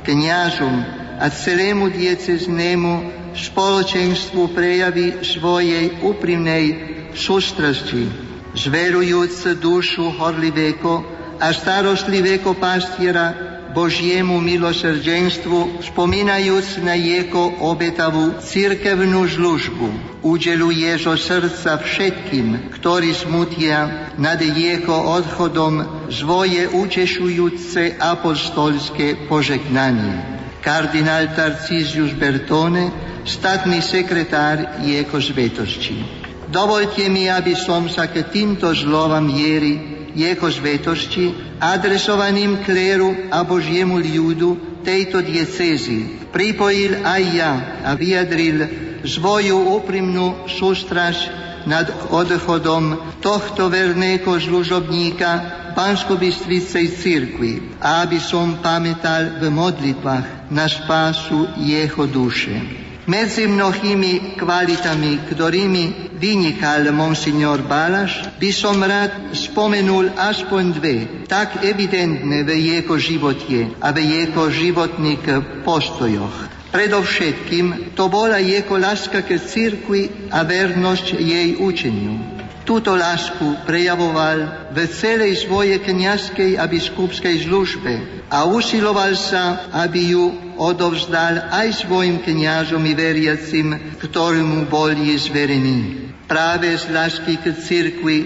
kňazom a celému dieceznému spoločenstvu prejavy svojej úprimnej sústrasti, zverujúc dušu horlivého a starostlivého pastiera Božiemu milosrdenstvu, spomínajúc na jeho obetavú cirkevnú službu, udeluje zo srdca všetkým, ktorí smutia nad jeho odchodom svoje utešujúce apostolské požegnanie. Kardinál Tarcisius Bertone, statný sekretár jeho svetosti. Dovolte mi, aby som sa k týmto zlovám viery jeho svetosti adresovaným kléru a Božiemu ľudu tejto diecézy. Pripojil aj ja a vyjadril svoju úprimnú sústraž nad odchodom tohto verného služobníka Bansko-Bystricej cirkvi, aby som pamätal v modlitbách na spásu jeho duše. Medzi mnohými kvalitami, ktorými vynikal monsignor Balaš, by som rád spomenul aspoň dve, tak evidentné v jeho živote a v jeho životných postojoch. Predovšetkým to bola jeho láska ke cirkvi a vernosť jej učeniu. Túto lásku prejavoval v celej svojej kniazkej a biskupskej službe a usiloval sa, aby ju odovzdal aj svojim kniažom i veriacim, ktorému boli zverení. Práve z lásky k cirkvi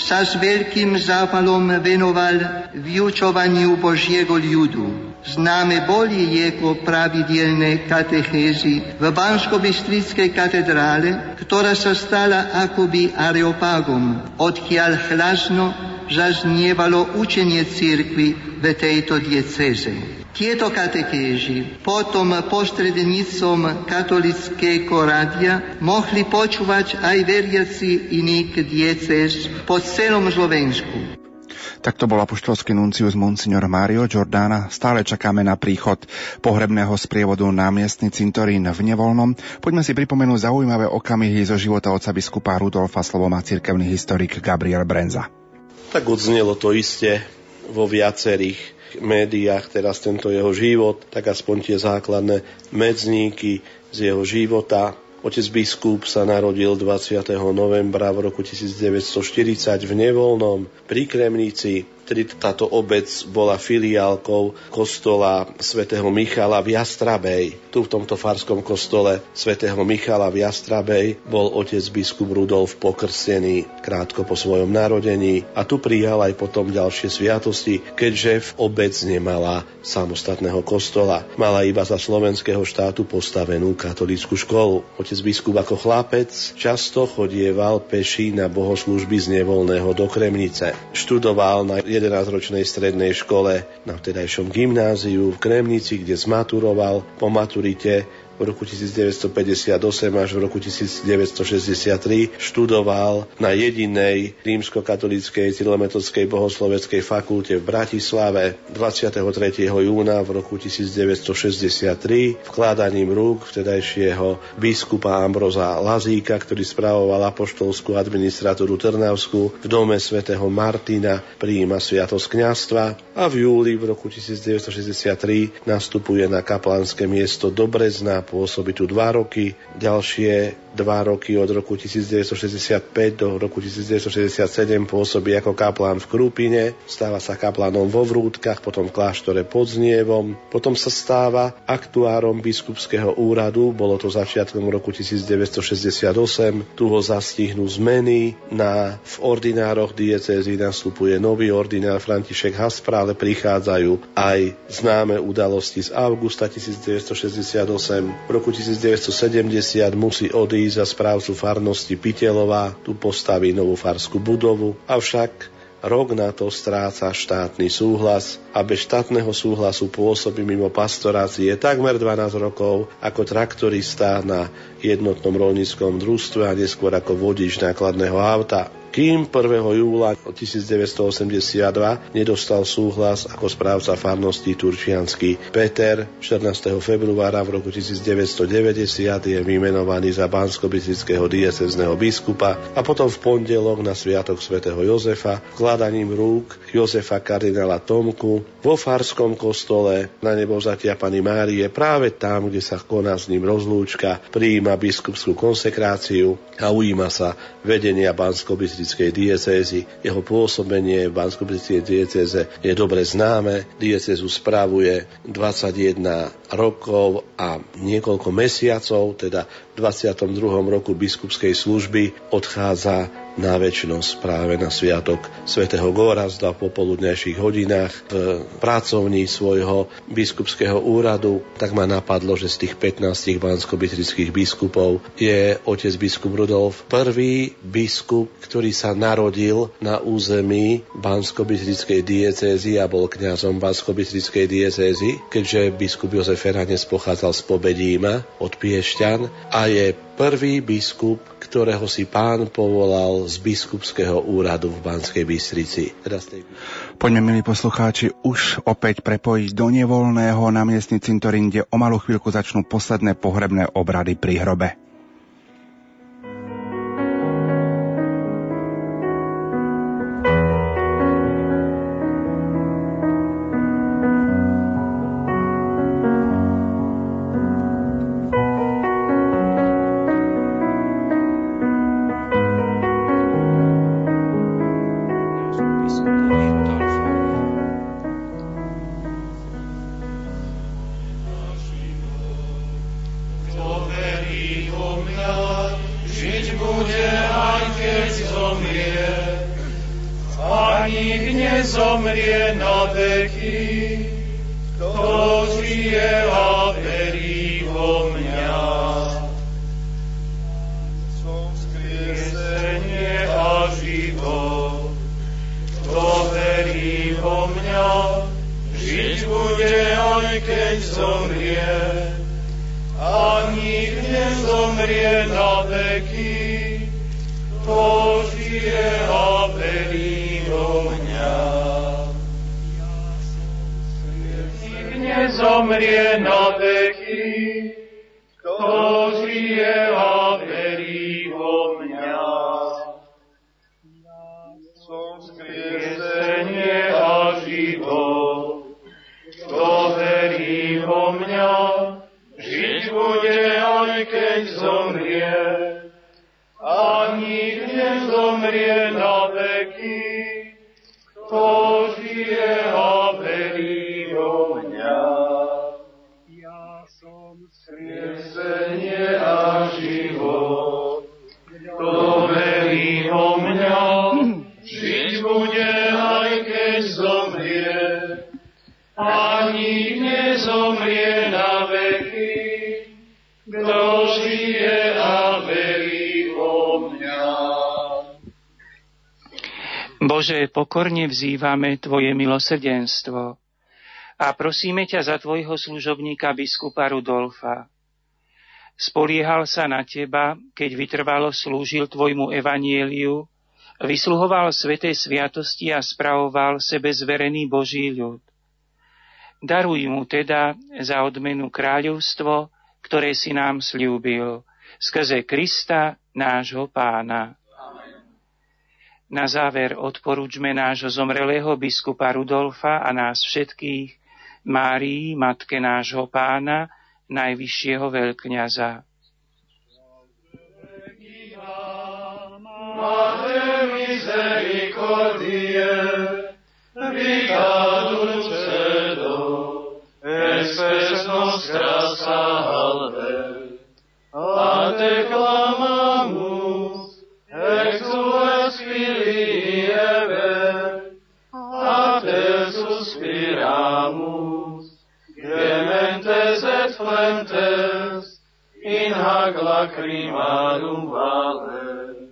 sa s veľkým zápalom venoval vyučovaniu Božiego ľudu. Známe boli jeho pravidelné katechézy v Bansko-Bystrickej katedrále, ktorá sa stala akoby areopagom, odkiaľ hlasno zaznievalo učenie cirkvi v tejto dieceze. Tieto katekéži potom postredníctvom katolického rádia mohli počúvať aj veriaci iných diecéz po celom Slovensku. Tak to bol apoštolský nuncius Monsignor Mario Giordana. Stále čakáme na príchod pohrebného sprievodu na miestny cintorín v Nevolnom. Poďme si pripomenúť zaujímavé okamihy zo života otca biskupa Rudolfa slovo má cirkevný historik Gabriel Brenza. Tak odznelo to iste vo viacerých médiách teraz tento jeho život, tak aspoň tie základné medzníky z jeho života. Otec biskup sa narodil 20. novembra v roku 1940 v Nevolnom pri Kremnici Vtedy táto obec bola filiálkou kostola svätého Michala v Jastrabej. Tu v tomto farskom kostole svätého Michala v Jastrabej bol otec biskup Rudolf pokrstený krátko po svojom narodení a tu prijal aj potom ďalšie sviatosti, keďže v obec nemala samostatného kostola. Mala iba za slovenského štátu postavenú katolickú školu. Otec biskup ako chlapec často chodieval peší na bohoslužby z nevolného do Kremnice. Študoval na 11-ročnej strednej škole, na vtedajšom gymnáziu v Kremnici, kde zmaturoval. Po maturite v roku 1958 až v roku 1963 študoval na jedinej rímskokatolíckej cyrilometodskej bohosloveckej fakulte v Bratislave 23. júna v roku 1963 vkladaním rúk vtedajšieho biskupa Ambroza Lazíka, ktorý spravoval apoštolskú administratúru Trnavskú v dome svätého Martina prijíma sviatosť kňastva a v júli v roku 1963 nastupuje na kaplánske miesto Dobrezna pôsobí tu dva roky, ďalšie dva roky od roku 1965 do roku 1967 pôsobí ako kaplán v Krúpine, stáva sa kaplánom vo Vrútkach, potom v kláštore pod Znievom, potom sa stáva aktuárom biskupského úradu, bolo to začiatkom roku 1968, tu ho zastihnú zmeny, na, v ordinároch diecézy nastupuje nový ordinár František Haspra, ale prichádzajú aj známe udalosti z augusta 1968, v roku 1970 musí odísť za správcu farnosti Pitelová, tu postaví novú farskú budovu, avšak rok na to stráca štátny súhlas a bez štátneho súhlasu pôsobí mimo pastorácie takmer 12 rokov ako traktorista na jednotnom rolníckom družstve a neskôr ako vodič nákladného auta kým 1. júla 1982 nedostal súhlas ako správca farnosti Turčiansky. Peter 14. februára v roku 1990 je vymenovaný za bansko diecezneho biskupa a potom v pondelok na sviatok svätého Jozefa vkladaním rúk Jozefa kardinála Tomku vo farskom kostole na nebovzatia Pany Márie práve tam, kde sa koná s ním rozlúčka, prijíma biskupskú konsekráciu a ujíma sa vedenia bansko Banskobystrickej diecézy. Jeho pôsobenie v Banskobystrickej diecéze je dobre známe. Diecézu spravuje 21 rokov a niekoľko mesiacov, teda v 22. roku biskupskej služby odchádza na väčšnosť práve na sviatok svätého Gorazda v popoludnejších hodinách v pracovní svojho biskupského úradu, tak ma napadlo, že z tých 15 bansko biskupov je otec biskup Rudolf prvý biskup, ktorý sa narodil na území bansko diecézy a bol kňazom bansko diecézy, keďže biskup Jozef Feranec pochádzal z Pobedíma od Piešťan a je prvý biskup, ktorého si pán povolal z biskupského úradu v Banskej Bystrici. Poďme, milí poslucháči, už opäť prepojiť do nevolného na miestny cintorín, kde o malú chvíľku začnú posledné pohrebné obrady pri hrobe. Vzývame Tvoje milosrdenstvo a prosíme ťa za Tvojho služobníka biskupa Rudolfa. Spoliehal sa na Teba, keď vytrvalo slúžil Tvojmu evanieliu, vysluhoval sveté sviatosti a spravoval sebe zverený Boží ľud. Daruj mu teda za odmenu kráľovstvo, ktoré si nám slúbil, skrze Krista, nášho pána. Na záver odporúčme nášho zomrelého biskupa Rudolfa a nás všetkých, Márii, matke nášho pána, najvyššieho veľkňaza. Espes nostra salve, a te in hac lacrimarum vale.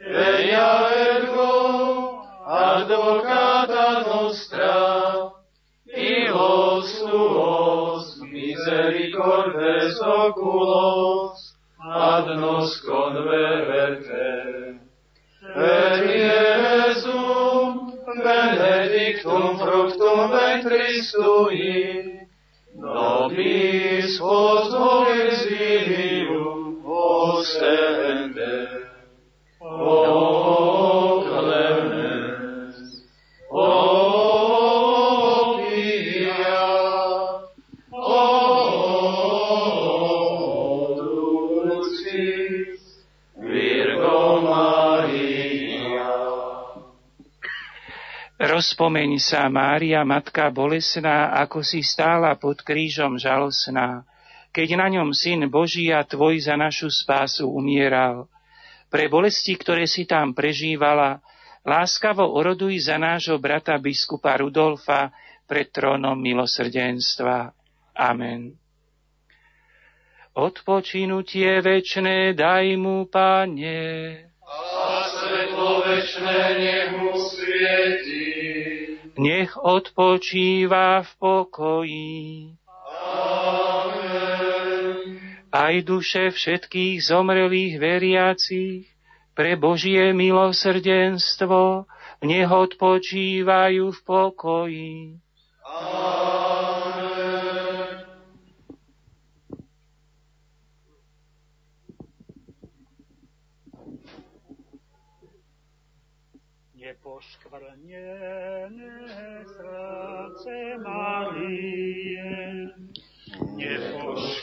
Eia ergo advocata nostra, ilos tuos misericordes oculos ad nos convererte. Et Iesum benedictum fructum ventris tui, nobis post ostende. O clemens, o. Rozpomeň sa, Mária, Matka bolesná, ako si stála pod krížom žalosná, keď na ňom Syn Boží a Tvoj za našu spásu umieral. Pre bolesti, ktoré si tam prežívala, láskavo oroduj za nášho brata biskupa Rudolfa pred trónom milosrdenstva. Amen. Odpočinutie večné daj mu, Pane. A svetlo večné nech mu svieti nech odpočíva v pokoji. Aj duše všetkých zomrelých veriacich pre Božie milosrdenstvo nech odpočívajú v pokoji. Amen. Nepoškvrnené srdce Marie, nepoškvrnené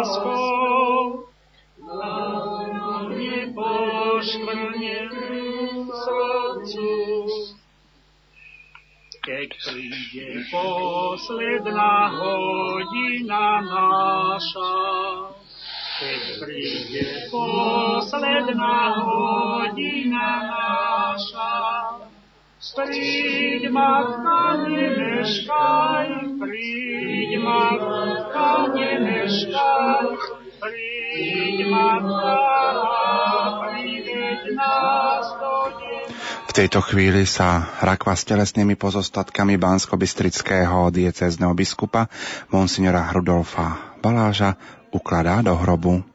láskou, nepoškvrnenú srdcu. Keď príde posledná hodina naša, keď príde posledná hodina naša, Príď, matka, nemeškaj, príď, matka, nemeškaj, príď, matka, priveď nás do v tejto chvíli sa rakva s telesnými pozostatkami Bansko-Bystrického diecézneho biskupa monsignora Rudolfa Baláža ukladá do hrobu.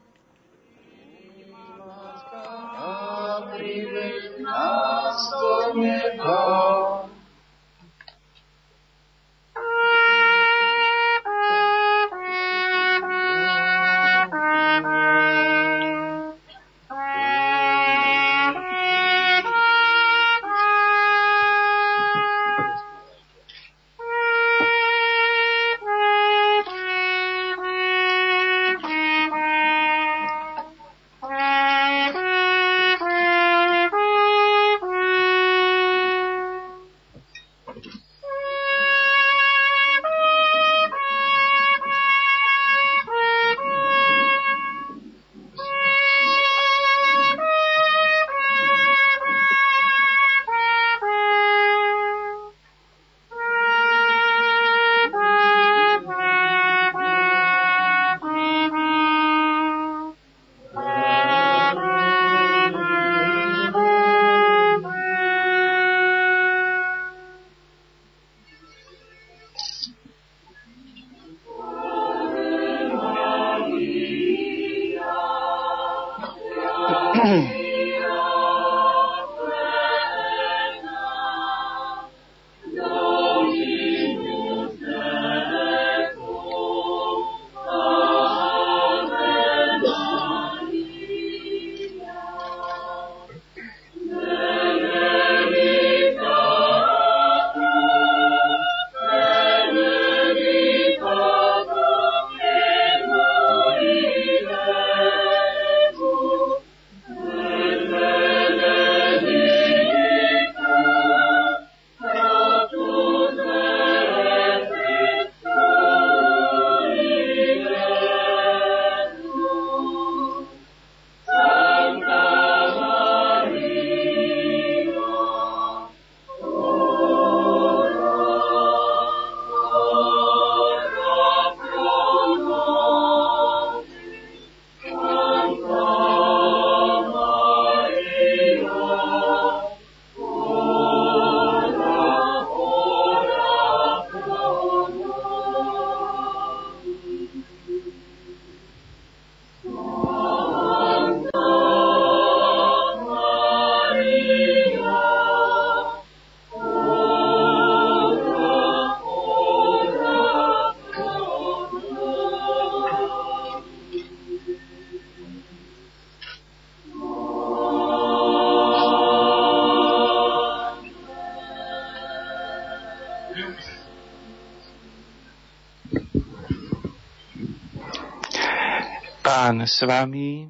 S vami.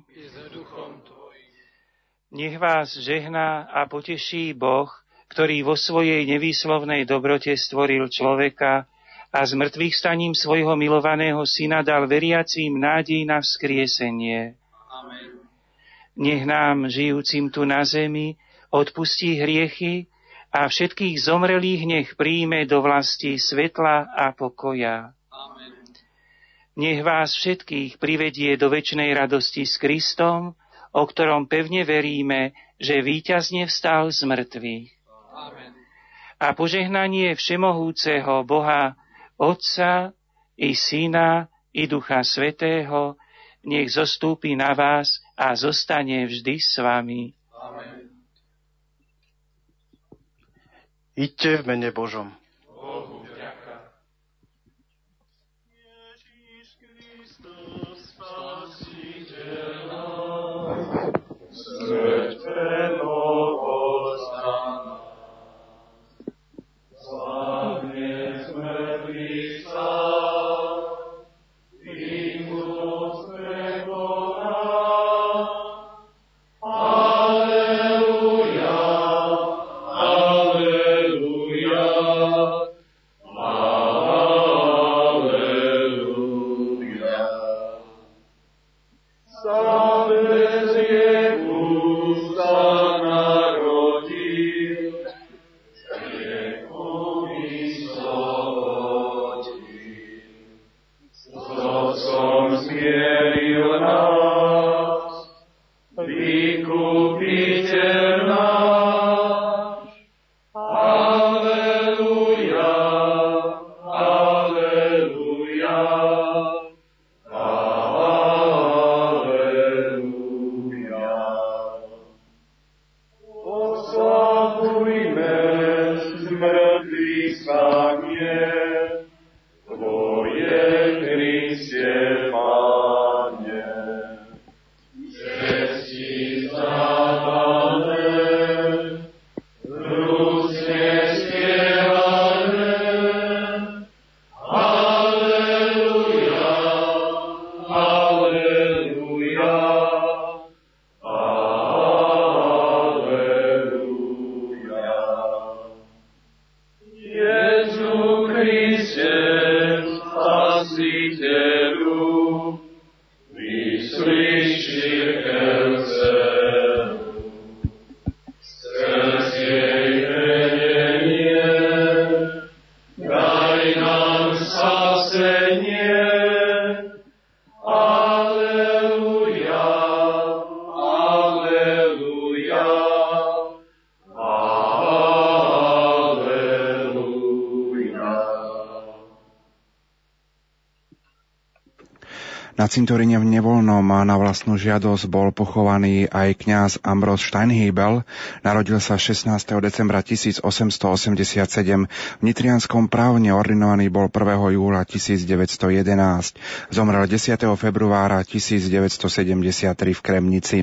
Nech vás žehná a poteší Boh, ktorý vo svojej nevýslovnej dobrote stvoril človeka a z mŕtvych staním svojho milovaného syna dal veriacím nádej na vzkriesenie. Amen. Nech nám, žijúcim tu na zemi, odpustí hriechy a všetkých zomrelých nech príjme do vlasti svetla a pokoja. Nech vás všetkých privedie do väčšnej radosti s Kristom, o ktorom pevne veríme, že víťazne vstal z mŕtvych. Amen. A požehnanie Všemohúceho Boha, Otca i Syna i Ducha Svetého, nech zostúpi na vás a zostane vždy s vami. Amen. Iďte v mene Božom. Cintoríne v Nevolnom na vlastnú žiadosť bol pochovaný aj kňaz Ambros Steinhebel. Narodil sa 16. decembra 1887. V Nitrianskom právne ordinovaný bol 1. júla 1911. Zomrel 10. februára 1973 v Kremnici.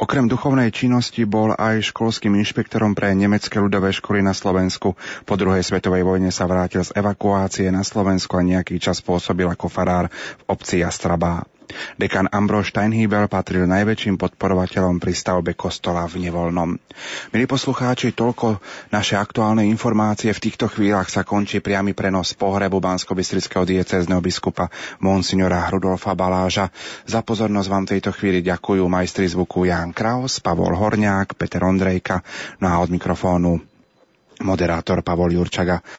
Okrem duchovnej činnosti bol aj školským inšpektorom pre nemecké ľudové školy na Slovensku. Po druhej svetovej vojne sa vrátil z evakuácie na Slovensku a nejaký čas pôsobil ako farár v obci Jastrab slabá. Dekan Ambrož Steinhibel patril najväčším podporovateľom pri stavbe kostola v Nevolnom. Milí poslucháči, toľko naše aktuálne informácie. V týchto chvíľach sa končí priamy prenos pohrebu bansko diecézneho biskupa Monsignora Rudolfa Baláža. Za pozornosť vám tejto chvíli ďakujú majstri zvuku Jan Kraus, Pavol Horniák, Peter Ondrejka, no a od mikrofónu moderátor Pavol Jurčaga.